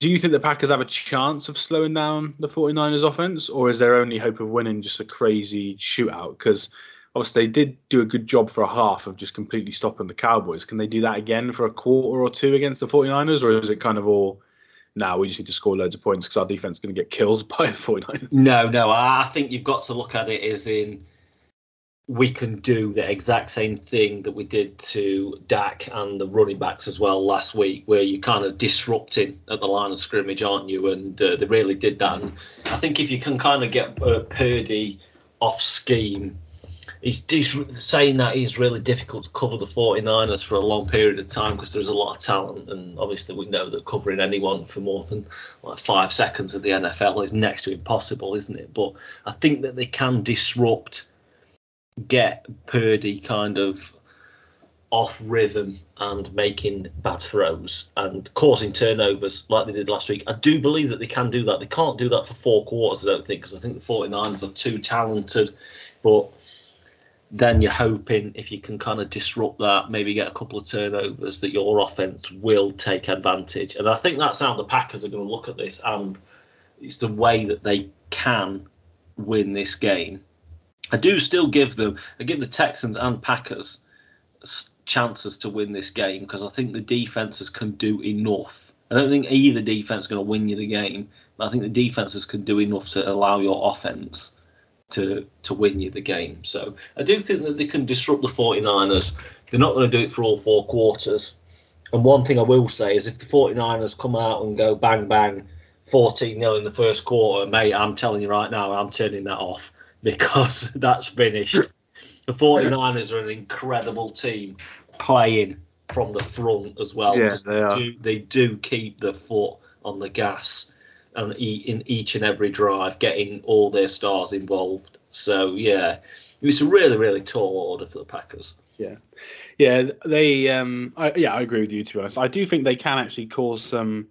Do you think the Packers have a chance of slowing down the 49ers offense, or is their only hope of winning just a crazy shootout? Because obviously they did do a good job for a half of just completely stopping the Cowboys. Can they do that again for a quarter or two against the 49ers, or is it kind of all now nah, we just need to score loads of points because our defense is going to get killed by the 49ers? No, no. I think you've got to look at it as in we can do the exact same thing that we did to Dak and the running backs as well last week, where you're kind of disrupting at the line of scrimmage, aren't you? And uh, they really did that. And I think if you can kind of get uh, Purdy off scheme he's, he's saying that he's really difficult to cover the 49ers for a long period of time because there's a lot of talent, and obviously we know that covering anyone for more than like five seconds at the NFL is next to impossible, isn't it? But I think that they can disrupt, get Purdy kind of off rhythm and making bad throws and causing turnovers like they did last week. I do believe that they can do that. They can't do that for four quarters, I don't think, because I think the 49ers are too talented. But then you're hoping if you can kind of disrupt that, maybe get a couple of turnovers, that your offense will take advantage. And I think that's how the Packers are going to look at this, and it's the way that they can win this game. I do still give them, I give the Texans and Packers chances to win this game because I think the defenses can do enough. I don't think either defense is going to win you the game, but I think the defenses can do enough to allow your offense to to win you the game. So I do think that they can disrupt the 49ers. They're not going to do it for all four quarters. And one thing I will say is if the 49ers come out and go bang bang 14 0 in the first quarter, mate, I'm telling you right now, I'm turning that off because that's finished. The 49ers are an incredible team playing from the front as well. Yeah, they, are. Do, they do keep the foot on the gas and in each and every drive, getting all their stars involved. So yeah, it's a really really tall order for the Packers. Yeah, yeah, they um, I, yeah, I agree with you to be honest. I do think they can actually cause some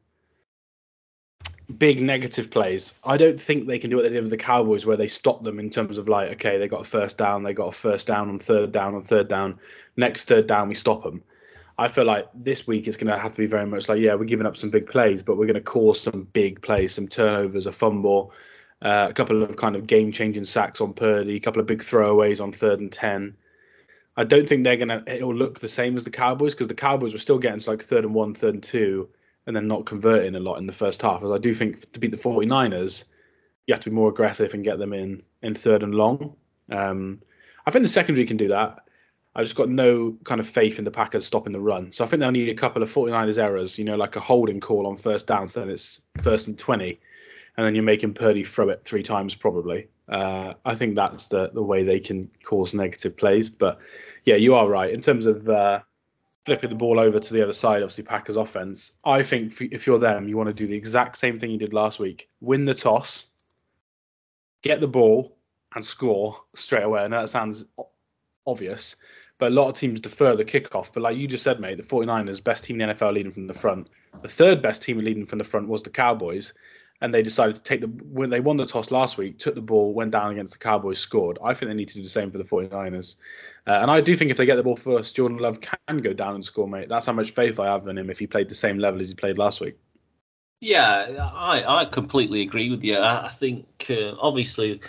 big negative plays. I don't think they can do what they did with the Cowboys, where they stop them in terms of like, okay, they got a first down, they got a first down on third down on third down, next third down we stop them. I feel like this week it's going to have to be very much like, yeah, we're giving up some big plays, but we're going to cause some big plays, some turnovers, a fumble, uh, a couple of kind of game-changing sacks on Purdy, a couple of big throwaways on third and ten. I don't think they're going to. It'll look the same as the Cowboys because the Cowboys were still getting to like third and one, third and two, and then not converting a lot in the first half. As I do think to beat the 49ers, you have to be more aggressive and get them in in third and long. Um, I think the secondary can do that. I've just got no kind of faith in the Packers stopping the run. So I think they'll need a couple of 49ers errors, you know, like a holding call on first down, so then it's first and 20, and then you're making Purdy throw it three times probably. Uh, I think that's the, the way they can cause negative plays. But yeah, you are right. In terms of uh, flipping the ball over to the other side, obviously Packers offense, I think if you're them, you want to do the exact same thing you did last week win the toss, get the ball, and score straight away. I know that sounds obvious, but a lot of teams defer the kickoff. But like you just said, mate, the 49ers, best team in the NFL leading from the front. The third best team leading from the front was the Cowboys. And they decided to take the when they won the toss last week, took the ball, went down against the Cowboys, scored. I think they need to do the same for the 49ers. Uh, and I do think if they get the ball first, Jordan Love can go down and score, mate. That's how much faith I have in him if he played the same level as he played last week. Yeah, I, I completely agree with you. I, think uh, obviously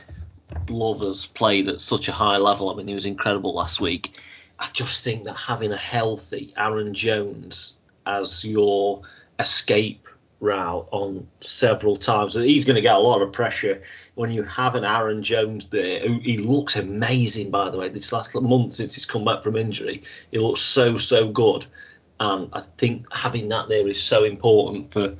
Love has played at such a high level. I mean, he was incredible last week. I just think that having a healthy Aaron Jones as your escape route on several times, he's going to get a lot of pressure when you have an Aaron Jones there. He looks amazing, by the way. This last month since he's come back from injury, he looks so so good. And I think having that there is so important for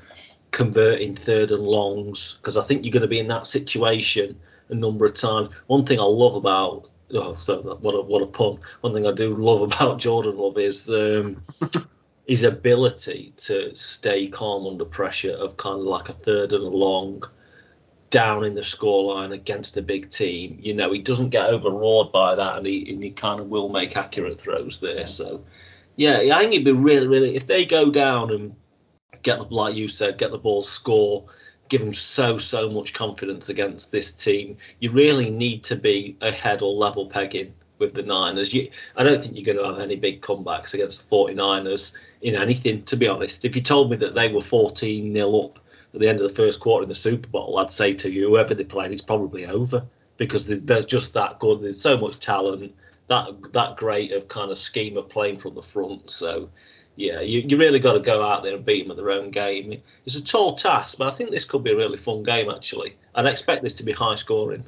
converting third and longs because I think you're going to be in that situation a number of times. One thing I love about oh, so what a what a pun. One thing I do love about Jordan Love is um, his ability to stay calm under pressure of kind of like a third and a long down in the scoreline against a big team. You know, he doesn't get overawed by that, and he and he kind of will make accurate throws there. So, yeah, I think it'd be really, really if they go down and get the like you said, get the ball, score, give them so so much confidence against this team. You really need to be ahead or level pegging with the Niners. You, I don't think you're going to have any big comebacks against the 49ers in anything, to be honest. If you told me that they were 14 nil up at the end of the first quarter in the Super Bowl, I'd say to you, whoever they played, it's probably over because they're just that good. There's so much talent, that that great of kind of scheme of playing from the front. So yeah, you, you really got to go out there and beat them at their own game. It's a tall task, but I think this could be a really fun game actually. I'd expect this to be high scoring.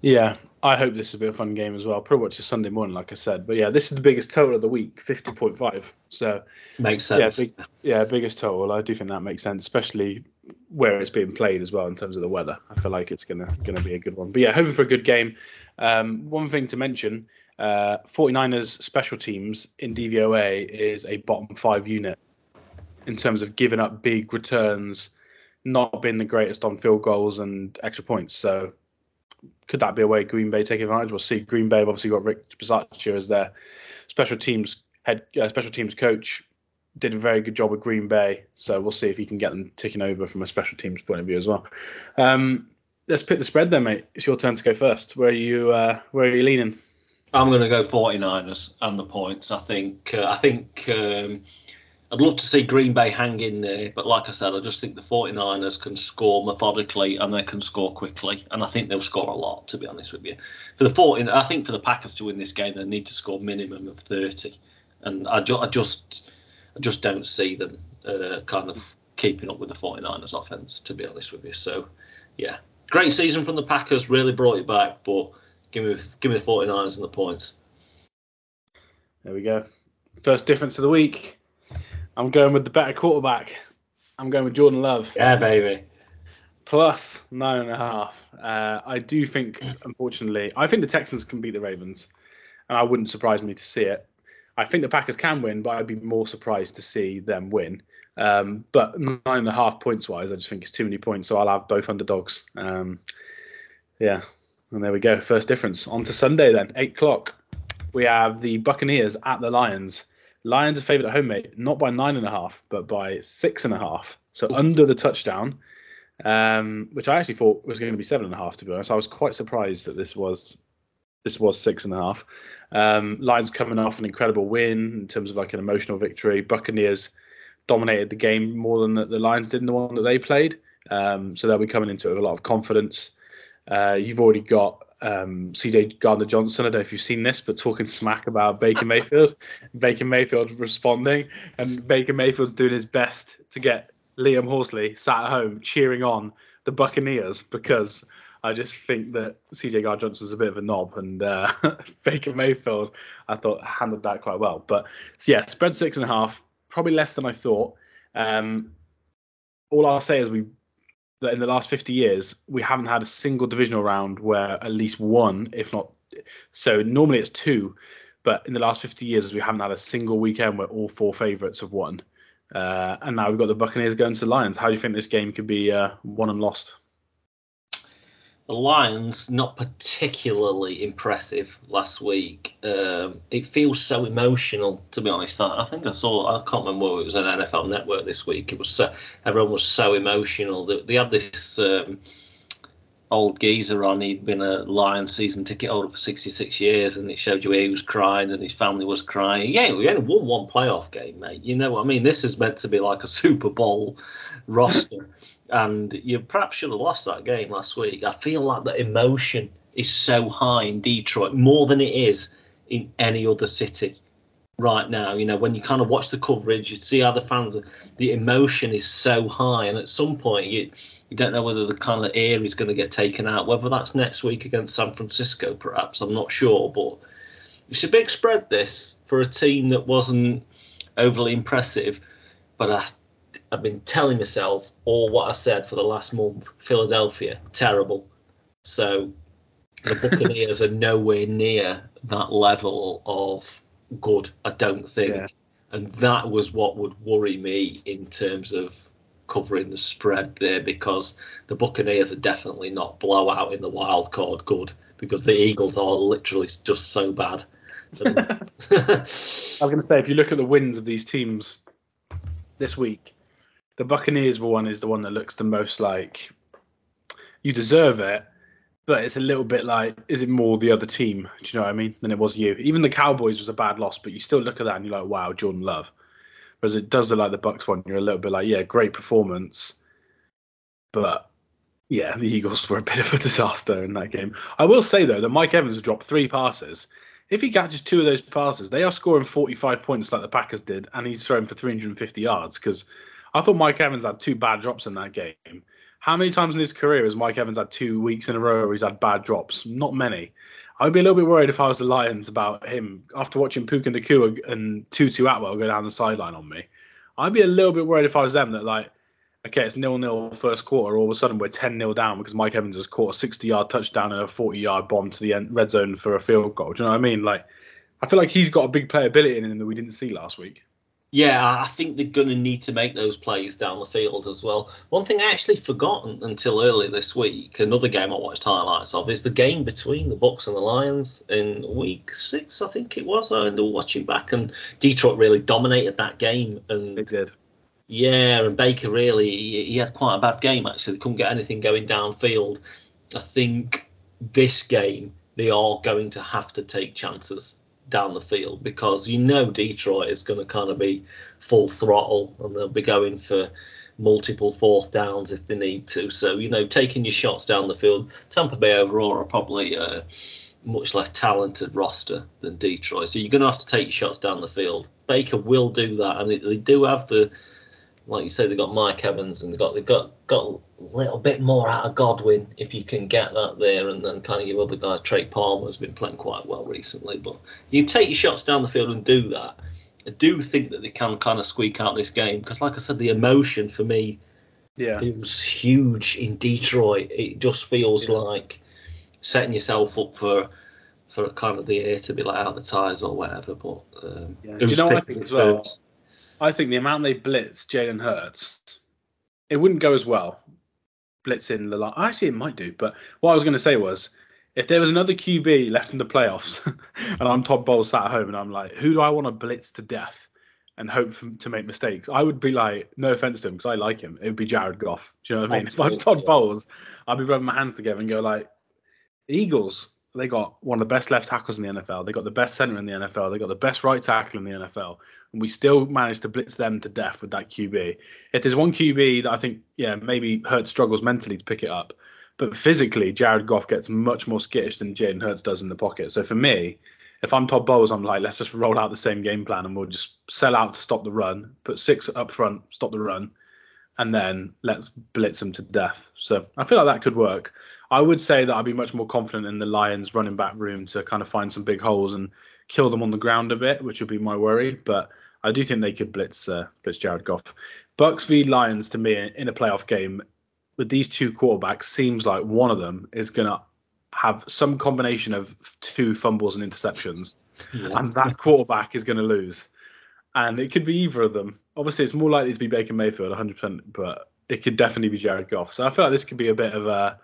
Yeah, I hope this will be a fun game as well. Probably watch it Sunday morning, like I said. But yeah, this is the biggest total of the week, fifty point five. So makes sense. Yeah, big, yeah, biggest total. I do think that makes sense, especially where it's being played as well in terms of the weather. I feel like it's gonna gonna be a good one. But yeah, hoping for a good game. Um, one thing to mention uh, 49ers special teams in DVOA is a bottom five unit in terms of giving up big returns, not being the greatest on field goals and extra points. So could that be a way Green Bay take advantage? We'll see. Green Bay have obviously got Rich Bisaccia as their special teams head uh, special teams coach. Did a very good job with Green Bay, so we'll see if he can get them ticking over from a special teams point of view as well. Um, let's pick the spread then, mate. It's your turn to go first. Where are you? Uh, where are you leaning? I'm going to go 49ers and the points. I think. Uh, I think. Um, I'd love to see Green Bay hang in there, but like I said, I just think the 49ers can score methodically and they can score quickly, and I think they'll score a lot. To be honest with you, for the 40, I think for the Packers to win this game, they need to score minimum of 30, and I, ju- I just, I just don't see them uh, kind of keeping up with the 49ers offense. To be honest with you, so yeah, great season from the Packers, really brought it back, but Give me give me the 49ers and the points. There we go. First difference of the week. I'm going with the better quarterback. I'm going with Jordan Love. Yeah, baby. Plus nine and a half. Uh, I do think, unfortunately, I think the Texans can beat the Ravens, and I wouldn't surprise me to see it. I think the Packers can win, but I'd be more surprised to see them win. Um, but nine and a half points wise, I just think it's too many points, so I'll have both underdogs. Um, yeah, and there we go. First difference. On to Sunday then, 8 o'clock. We have the Buccaneers at the Lions. Lions are favourite at home, mate. Not by nine and a half, but by six and a half. So under the touchdown, um, which I actually thought was going to be seven and a half, to be honest. I was quite surprised that this was This was six and a half. Um, Lions coming off an incredible win in terms of like an emotional victory. Buccaneers dominated the game more than the, the Lions did in the one that they played. Um, so they'll be coming into it with a lot of confidence. Uh, you've already got um, CJ Gardner Johnson. I don't know if you've seen this, but talking smack about Baker Mayfield. Baker Mayfield responding, and Baker Mayfield's doing his best to get Liam Horsley sat at home cheering on the Buccaneers because I just think that CJ Gardner Johnson's a bit of a knob, and uh, Baker Mayfield I thought handled that quite well. But so yeah, spread six and a half, probably less than I thought. Um, all I'll say is we that in the last 50 years we haven't had a single divisional round where at least one, if not so normally it's two, but in the last 50 years we haven't had a single weekend where all four favourites have won. Uh, and now we've got the Buccaneers going to the Lions. How do you think this game could be uh, won and lost? The Lions not particularly impressive last week. Um, it feels so emotional, to be honest. I, think I saw. I can't remember it was an NFL Network this week. It was so, everyone was so emotional. They, they had this um, old geezer on. He'd been a Lions season ticket holder for 66 years, and it showed you he was crying and his family was crying. Yeah, we only won one playoff game, mate. You know what I mean? This is meant to be like a Super Bowl roster and you perhaps should have lost that game last week. I feel like the emotion is so high in Detroit, more than it is in any other city right now. You know, when you kind of watch the coverage, you see how the fans, the emotion is so high, and at some point you you don't know whether the kind of air is going to get taken out. Whether that's next week against San Francisco, perhaps I'm not sure, but it's a big spread this for a team that wasn't overly impressive. But I I've been telling myself all what I said for the last month. Philadelphia, terrible. So the Buccaneers are nowhere near that level of good, I don't think. Yeah. And that was what would worry me in terms of covering the spread there because the Buccaneers are definitely not blowout in the wild card good because the Eagles are literally just so bad. I was going to say, if you look at the wins of these teams this week, the Buccaneers were one is the one that looks the most like you deserve it, but it's a little bit like, is it more the other team? Do you know what I mean? Than it was you. Even the Cowboys was a bad loss, but you still look at that and you're like, wow, Jordan Love. Whereas it does look like the Bucs one, you're a little bit like, yeah, great performance, but yeah, the Eagles were a bit of a disaster in that game. I will say though that Mike Evans dropped three passes. If he catches two of those passes, they are scoring 45 points like the Packers did, and he's throwing for 350 yards because I thought Mike Evans had two bad drops in that game. How many times in his career has Mike Evans had two weeks in a row where he's had bad drops? Not many. I'd be a little bit worried if I was the Lions about him after watching Puka Nacua and Tutu Atwell go down the sideline on me. I'd be a little bit worried if I was them that like, okay, it's nil nil first quarter. All of a sudden we're 10 0 down because Mike Evans has caught a 60 yard touchdown and a 40 yard bomb to the end, red zone for a field goal. Do you know what I mean? Like, I feel like he's got a big playability in him that we didn't see last week. Yeah, I think they're going to need to make those plays down the field as well. One thing I actually forgotten until earlier this week, another game I watched highlights of, is the game between the Bucs and the Lions in week six, I think it was. I ended up watching back, and Detroit really dominated that game. And they did. Yeah, and Baker really, he, he had quite a bad game actually. They couldn't get anything going downfield. I think this game they are going to have to take chances down the field because you know Detroit is going to kind of be full throttle and they'll be going for multiple fourth downs if they need to. So you know, taking your shots down the field. Tampa Bay overall are probably a much less talented roster than Detroit, so you're going to have to take shots down the field. Baker will do that, and they do have the like you say, they've got Mike Evans and they've got they've got got a little bit more out of Godwin if you can get that there, and then kind of your other guy Trey Palmer has been playing quite well recently. But you take your shots down the field and do that. I do think that they can kind of squeak out this game because, like I said, the emotion for me yeah. feels huge in Detroit. It just feels yeah. like setting yourself up for for kind of the air to be like out the tires or whatever. But um, yeah. do you know what I think as well? First? I think the amount they blitz Jalen Hurts, it wouldn't go as well. Blitzing the line. Actually, it might do. But what I was going to say was, if there was another QB left in the playoffs, and I'm Todd Bowles sat at home, and I'm like, who do I want to blitz to death and hope for, to make mistakes? I would be like, no offense to him, because I like him. It would be Jared Goff. Do you know what I mean? If I'm Todd Bowles, I'd be rubbing my hands together and go like, Eagles, they got one of the best left tackles in the NFL. They got the best center in the NFL. They got the best right tackle in the NFL, and we still managed to blitz them to death with that QB. If there's one QB that I think, yeah, maybe Hurts struggles mentally to pick it up, but physically, Jared Goff gets much more skittish than Jalen Hurts does in the pocket. So for me, if I'm Todd Bowles, I'm like, let's just roll out the same game plan and we'll just sell out to stop the run, put six up front, stop the run, and then let's blitz them to death. So I feel like that could work. I would say that I'd be much more confident in the Lions running back room to kind of find some big holes and kill them on the ground a bit, which would be my worry. But I do think they could blitz uh, blitz Jared Goff. Bucs v Lions to me in a playoff game with these two quarterbacks seems like one of them is gonna have some combination of two fumbles and interceptions, yeah. and that quarterback is going to lose. And it could be either of them. Obviously, it's more likely to be Baker Mayfield, 100%, but it could definitely be Jared Goff. So I feel like this could be a bit of a.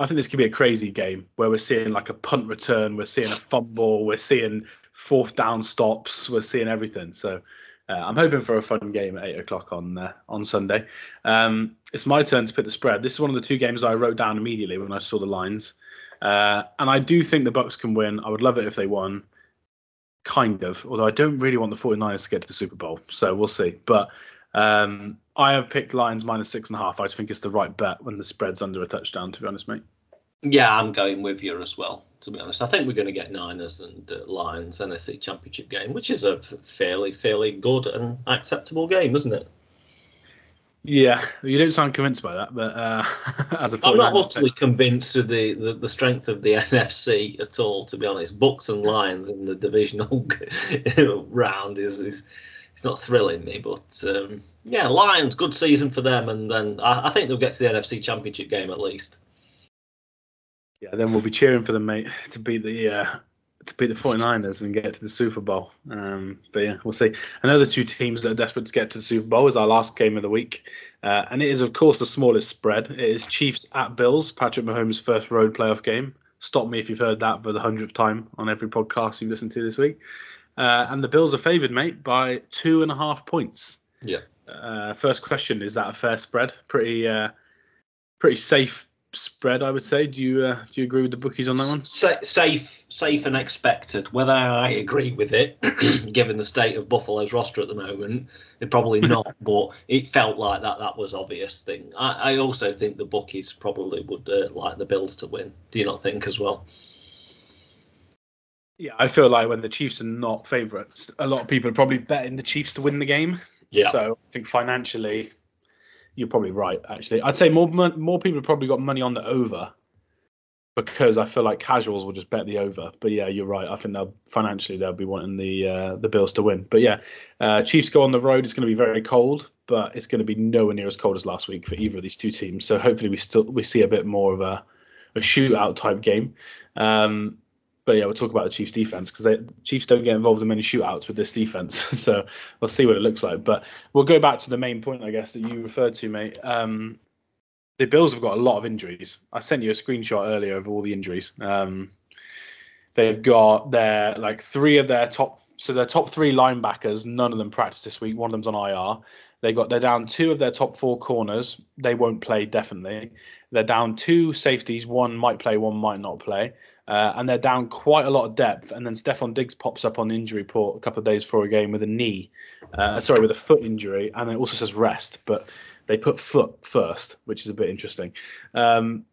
I think this could be a crazy game where we're seeing like a punt return, we're seeing a fumble, we're seeing fourth down stops, we're seeing everything. So uh, I'm hoping for a fun game at eight o'clock on uh, on Sunday. Um, it's my turn to pick the spread. This is one of the two games I wrote down immediately when I saw the lines, uh, and I do think the Bucs can win. I would love it if they won, kind of. Although I don't really want the 49ers to get to the Super Bowl, so we'll see. But um, I have picked Lions minus six and a half. I think it's the right bet when the spread's under a touchdown. To be honest, mate. Yeah, I'm going with you as well. To be honest, I think we're going to get Niners and uh, Lions NFC Championship game, which is a fairly fairly good and acceptable game, isn't it? Yeah, you don't sound convinced by that, but uh, as a I'm not utterly convinced of the, the, the, strength of the NFC at all. To be honest, Bucs and Lions in the divisional round is is it's not thrilling me, but um, yeah, Lions good season for them, and then I, I think they'll get to the NFC Championship game at least. Yeah, then we'll be cheering for them, mate, to beat the uh, to beat the 49ers and get to the Super Bowl. Um, but yeah, we'll see. Another two teams that are desperate to get to the Super Bowl is our last game of the week, uh, and it is of course the smallest spread. It is Chiefs at Bills, Patrick Mahomes' first road playoff game. Stop me if you've heard that for the hundredth time on every podcast you've listened to this week. Uh, and the Bills are favoured, mate, by two and a half points. Yeah. Uh, first question: Is that a fair spread? Pretty, uh, pretty safe spread, I would say. Do you uh, do you agree with the bookies on that one? Sa- safe, safe and expected. Whether I agree with it, given the state of Buffalo's roster at the moment, it probably not. but it felt like that. That was obvious thing. I, I also think the bookies probably would uh, like the Bills to win. Do you not think as well? Yeah, I feel like when the Chiefs are not favourites, a lot of people are probably betting the Chiefs to win the game. Yeah. So I think financially, you're probably right. Actually, I'd say more more people have probably got money on the over because I feel like casuals will just bet the over. But yeah, you're right. I think they'll financially they'll be wanting the uh, the Bills to win. But yeah, uh, Chiefs go on the road. It's going to be very cold, but it's going to be nowhere near as cold as last week for either of these two teams. So hopefully we still we see a bit more of a a shootout type game. Um, but yeah, we'll talk about the Chiefs defense because the Chiefs don't get involved in many shootouts with this defense. so we'll see what it looks like. But we'll go back to the main point, I guess, that you referred to, mate. Um, the Bills have got a lot of injuries. I sent you a screenshot earlier of all the injuries. Um, they've got their like three of their top, so their top three linebackers. None of them practice this week. One of them's on IR. They got they're down two of their top four corners. They won't play definitely. They're down two safeties. One might play, one might not play. Uh, and they're down quite a lot of depth. And then Stefon Diggs pops up on injury report a couple of days before a game with a knee, uh, sorry, with a foot injury, and it also says rest, but they put foot first, which is a bit interesting. Um,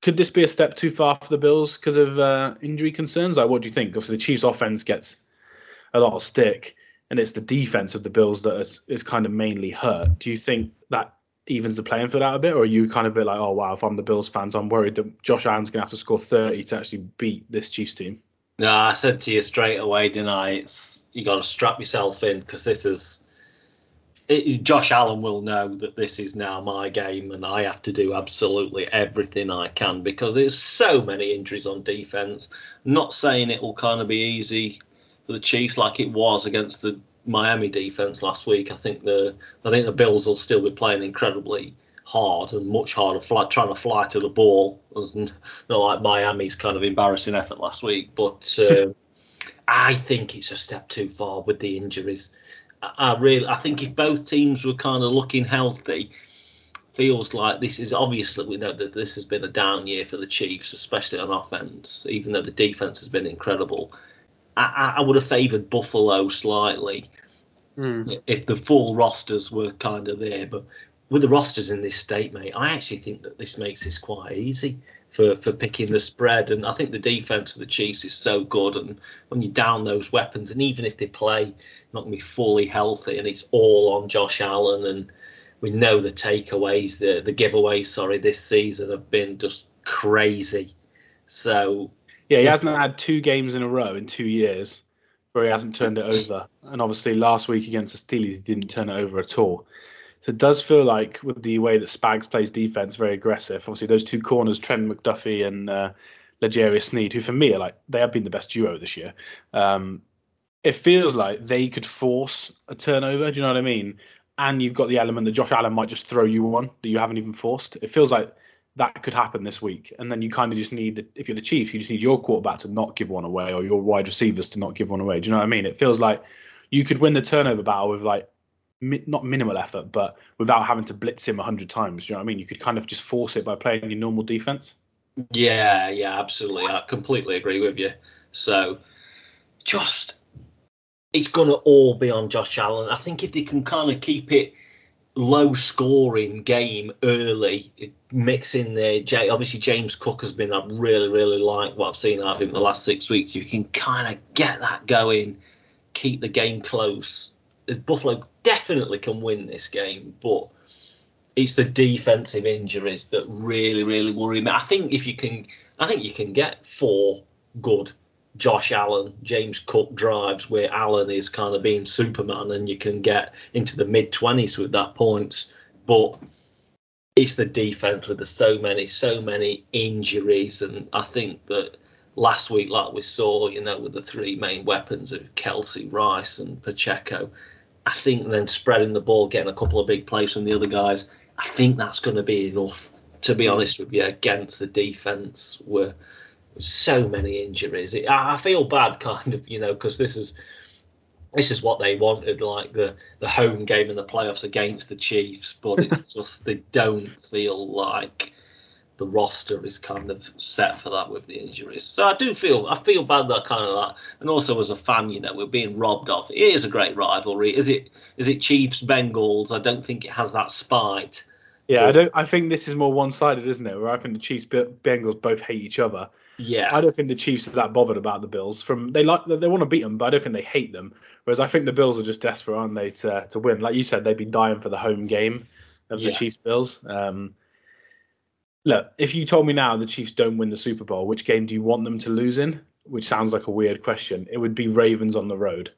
could this be a step too far for the Bills because of uh, injury concerns? Like, what do you think? Obviously, the Chiefs' offense gets a lot of stick, and it's the defense of the Bills that is, is kind of mainly hurt. Do you think evens the playing field out a bit, or are you kind of a bit like, oh wow, if I'm the Bills fans, I'm worried that Josh Allen's gonna have to score 30 to actually beat this Chiefs team? No, I said to you straight away, I? It's you got to strap yourself in because this is. It, Josh Allen will know that this is now my game, and I have to do absolutely everything I can because there's so many injuries on defense. not saying it will kind of be easy for the Chiefs like it was against the Miami defense last week. I think the I think the Bills will still be playing incredibly hard and much harder, fly, trying to fly to the ball, not like Miami's kind of embarrassing effort last week. But um, I think it's a step too far with the injuries. I, I really, I think if both teams were kind of looking healthy, feels like this is obviously we know that this has been a down year for the Chiefs, especially on offense, even though the defense has been incredible. I, I would have favoured Buffalo slightly mm. if the full rosters were kind of there, but with the rosters in this state, mate, I actually think that this makes this quite easy for, for picking the spread. And I think the defense of the Chiefs is so good. And when you down those weapons, and even if they play not going to be fully healthy, and it's all on Josh Allen, and we know the takeaways, the the giveaways, sorry, this season have been just crazy. So yeah, he hasn't had two games in a row in two years where he hasn't turned it over. And obviously last week against the Steelers, he didn't turn it over at all. So it does feel like with the way that Spags plays defense, very aggressive. Obviously, those two corners, Trent McDuffie and uh, L'Jarius Sneed, who for me are like they have been the best duo this year. Um, it feels like they could force a turnover. Do you know what I mean? And you've got the element that Josh Allen might just throw you one that you haven't even forced. It feels like that could happen this week. And then you kind of just need, if you're the Chiefs, you just need your quarterback to not give one away or your wide receivers to not give one away. Do you know what I mean? It feels like you could win the turnover battle with like mi- not minimal effort, but without having to blitz him a hundred times. Do you know what I mean? You could kind of just force it by playing your normal defense. Yeah, yeah, absolutely. I completely agree with you. So, just it's going to all be on Josh Allen. I think if they can kind of keep it low scoring game early, mix in there. Obviously, James Cook has been. I really, really like what I've seen out of him the last six weeks. You can kind of get that going, keep the game close, Buffalo definitely can win this game, but it's the defensive injuries that really, really worry me. I think if you can, I think you can get four good Josh Allen, James Cook drives where Allen is kind of being Superman, and you can get into the mid twenties with that points. But it's the defense with the so many, so many injuries, and I think that last week, like we saw, you know, with the three main weapons of Kelce, Rice, and Pacheco, I think then spreading the ball, getting a couple of big plays from the other guys, I think that's going to be enough. To be honest with you, against the defense, were so many injuries. It, I feel bad, kind of, you know, because this is this is what they wanted, like the the home game in the playoffs against the Chiefs, but it's just they don't feel like the roster is kind of set for that with the injuries. So I do feel I feel bad that kind of that, and also as a fan, you know, we're being robbed of. It is a great rivalry. Is it? Is it Chiefs Bengals? I don't think it has that spite. Yeah, but, I don't. I think this is more one-sided, isn't it? Where I think the Chiefs Bengals both hate each other. Yeah. I don't think the Chiefs are that bothered about the Bills. From they like they want to beat them, but I don't think they hate them. Whereas I think the Bills are just desperate, aren't they, to to win? Like you said, they'd be dying for the home game of the. Chiefs Bills. Um, look, if you told me now the Chiefs don't win the Super Bowl, which game do you want them to lose in? Which sounds like a weird question. It would be Ravens on the road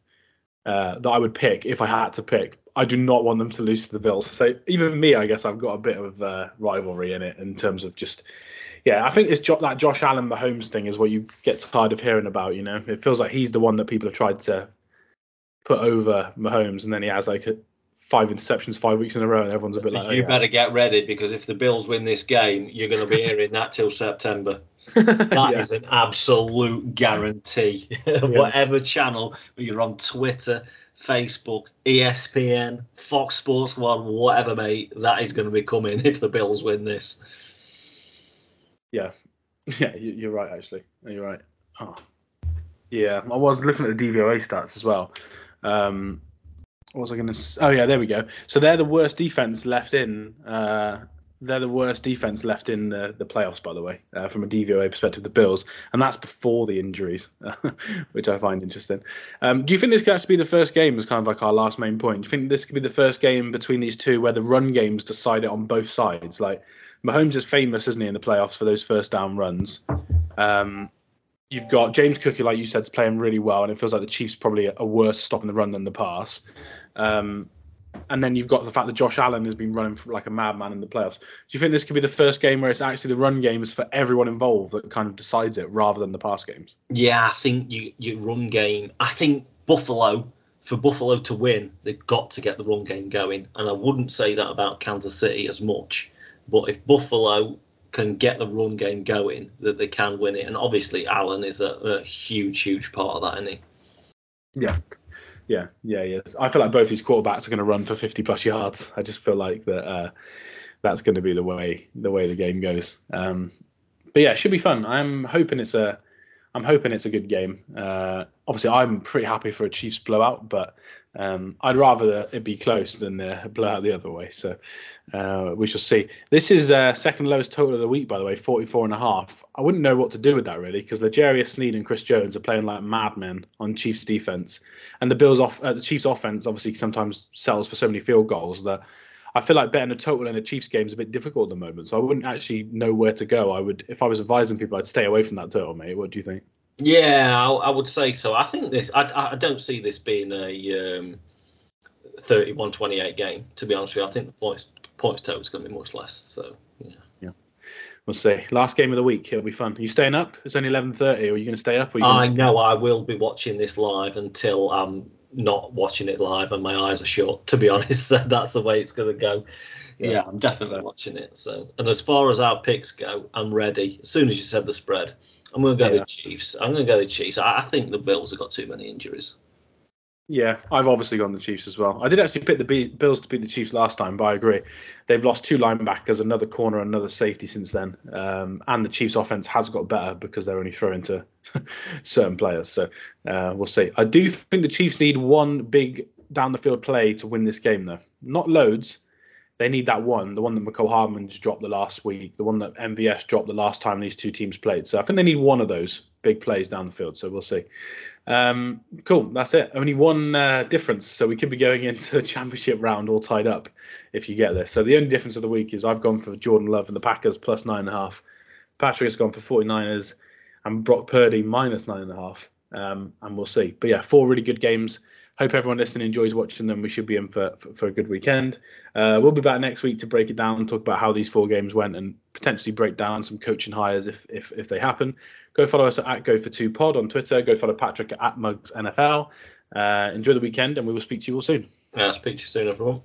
uh, that I would pick if I had to pick. I do not want them to lose to the Bills. So even me, I guess I've got a bit of uh, rivalry in it in terms of just, yeah, I think it's jo- that Josh Allen Mahomes thing is what you get tired of hearing about. You know, it feels like he's the one that people have tried to put over Mahomes, and then he has like a, five interceptions five weeks in a row, and everyone's a bit like, "You oh, yeah. better get ready because if the Bills win this game, you're going to be hearing that till September." That yes. is an absolute guarantee. Yeah. Whatever channel you're on Twitter, Facebook, ESPN, Fox Sports One, whatever, mate, that is going to be coming if the Bills win this. Yeah, yeah, you're right. Actually, you're right. Oh. Yeah, I was looking at the DVOA stats as well. Um, what was I going to? Oh yeah, there we go. So they're the worst defense left in. Uh, they're the worst defense left in the, the playoffs, by the way, uh, from a DVOA perspective. The Bills, and that's before the injuries, which I find interesting. Um, do you think this has to be the first game? As kind of like our last main point. Do you think this could be the first game between these two where the run games decide it on both sides? Like Mahomes is famous, isn't he, in the playoffs for those first down runs. Um, you've got James Cook, like you said, is playing really well, and it feels like the Chiefs probably are worse stopping the run than the pass. Um, and then you've got the fact that Josh Allen has been running like a madman in the playoffs. Do you think this could be the first game where it's actually the run games for everyone involved that kind of decides it rather than the pass games? Yeah, I think you your run game. I think Buffalo for Buffalo to win, they've got to get the run game going, and I wouldn't say that about Kansas City as much. But if Buffalo can get the run game going, that they can win it, and obviously Allen is a, a huge, huge part of that, isn't he? Yeah, yeah, yeah, yes. I feel like both these quarterbacks are going to run for 50 plus yards. I just feel like that uh, that's going to be the way the way the game goes. Um, but yeah, it should be fun. I'm hoping it's a I'm hoping it's a good game. Uh, obviously, I'm pretty happy for a Chiefs blowout, but um, I'd rather it be close than uh, blowout the other way. So uh, we shall see. This is uh, second lowest total of the week, by the way, 44 and a half. I wouldn't know what to do with that really, because L'Jarius Sneed and Chris Jones are playing like madmen on Chiefs defense, and the Bills off uh, the Chiefs offense obviously sometimes sells for so many field goals that I feel like betting a total in a Chiefs game is a bit difficult at the moment, so I wouldn't actually know where to go. I would, if I was advising people, I'd stay away from that total, mate. What do you think? Yeah, I, I would say so. I think this. I, I don't see this being a um, 31-28 game. To be honest with you, I think the points points total is going to be much less. So yeah. Yeah. We'll see. Last game of the week. It'll be fun. Are you staying up? It's only 11:30. Are you going to stay up? Or I know I will be watching this live until I'm not watching it live and my eyes are shut. To be honest, so that's the way it's going to go. Yeah, yeah I'm definitely watching it. So, and as far as our picks go, I'm ready. As soon as you said the spread, I'm going to go yeah. the Chiefs. I'm going to go the Chiefs. I, I think the Bills have got too many injuries. Yeah, I've obviously gone the Chiefs as well. I did actually pick the Bills to beat the Chiefs last time, but I agree. They've lost two linebackers, another corner, another safety since then. Um, and the Chiefs' offense has got better because they're only throwing to certain players. So uh, we'll see. I do think the Chiefs need one big down the field play to win this game, though. Not loads. They need that one, the one that Mecole Hardman just dropped the last week, the one that MVS dropped the last time these two teams played. So I think they need one of those big plays down the field. So we'll see. Um, cool, that's it. Only one uh, difference, so we could be going into the championship round all tied up if you get this. So the only difference of the week is I've gone for Jordan Love and the Packers plus nine and a half. Patrick has gone for 49ers and Brock Purdy minus nine and a half. Um, and we'll see. But yeah, four really good games. Hope everyone listening enjoys watching them. We should be in for, for, for a good weekend. Uh, we'll be back next week to break it down and talk about how these four games went and potentially break down some coaching hires if if, if they happen. Go follow us at Go for Two Pod on Twitter. Go follow Patrick at Mugs NFL. Uh, enjoy the weekend, and we will speak to you all soon. Yeah, speak to you soon, everyone.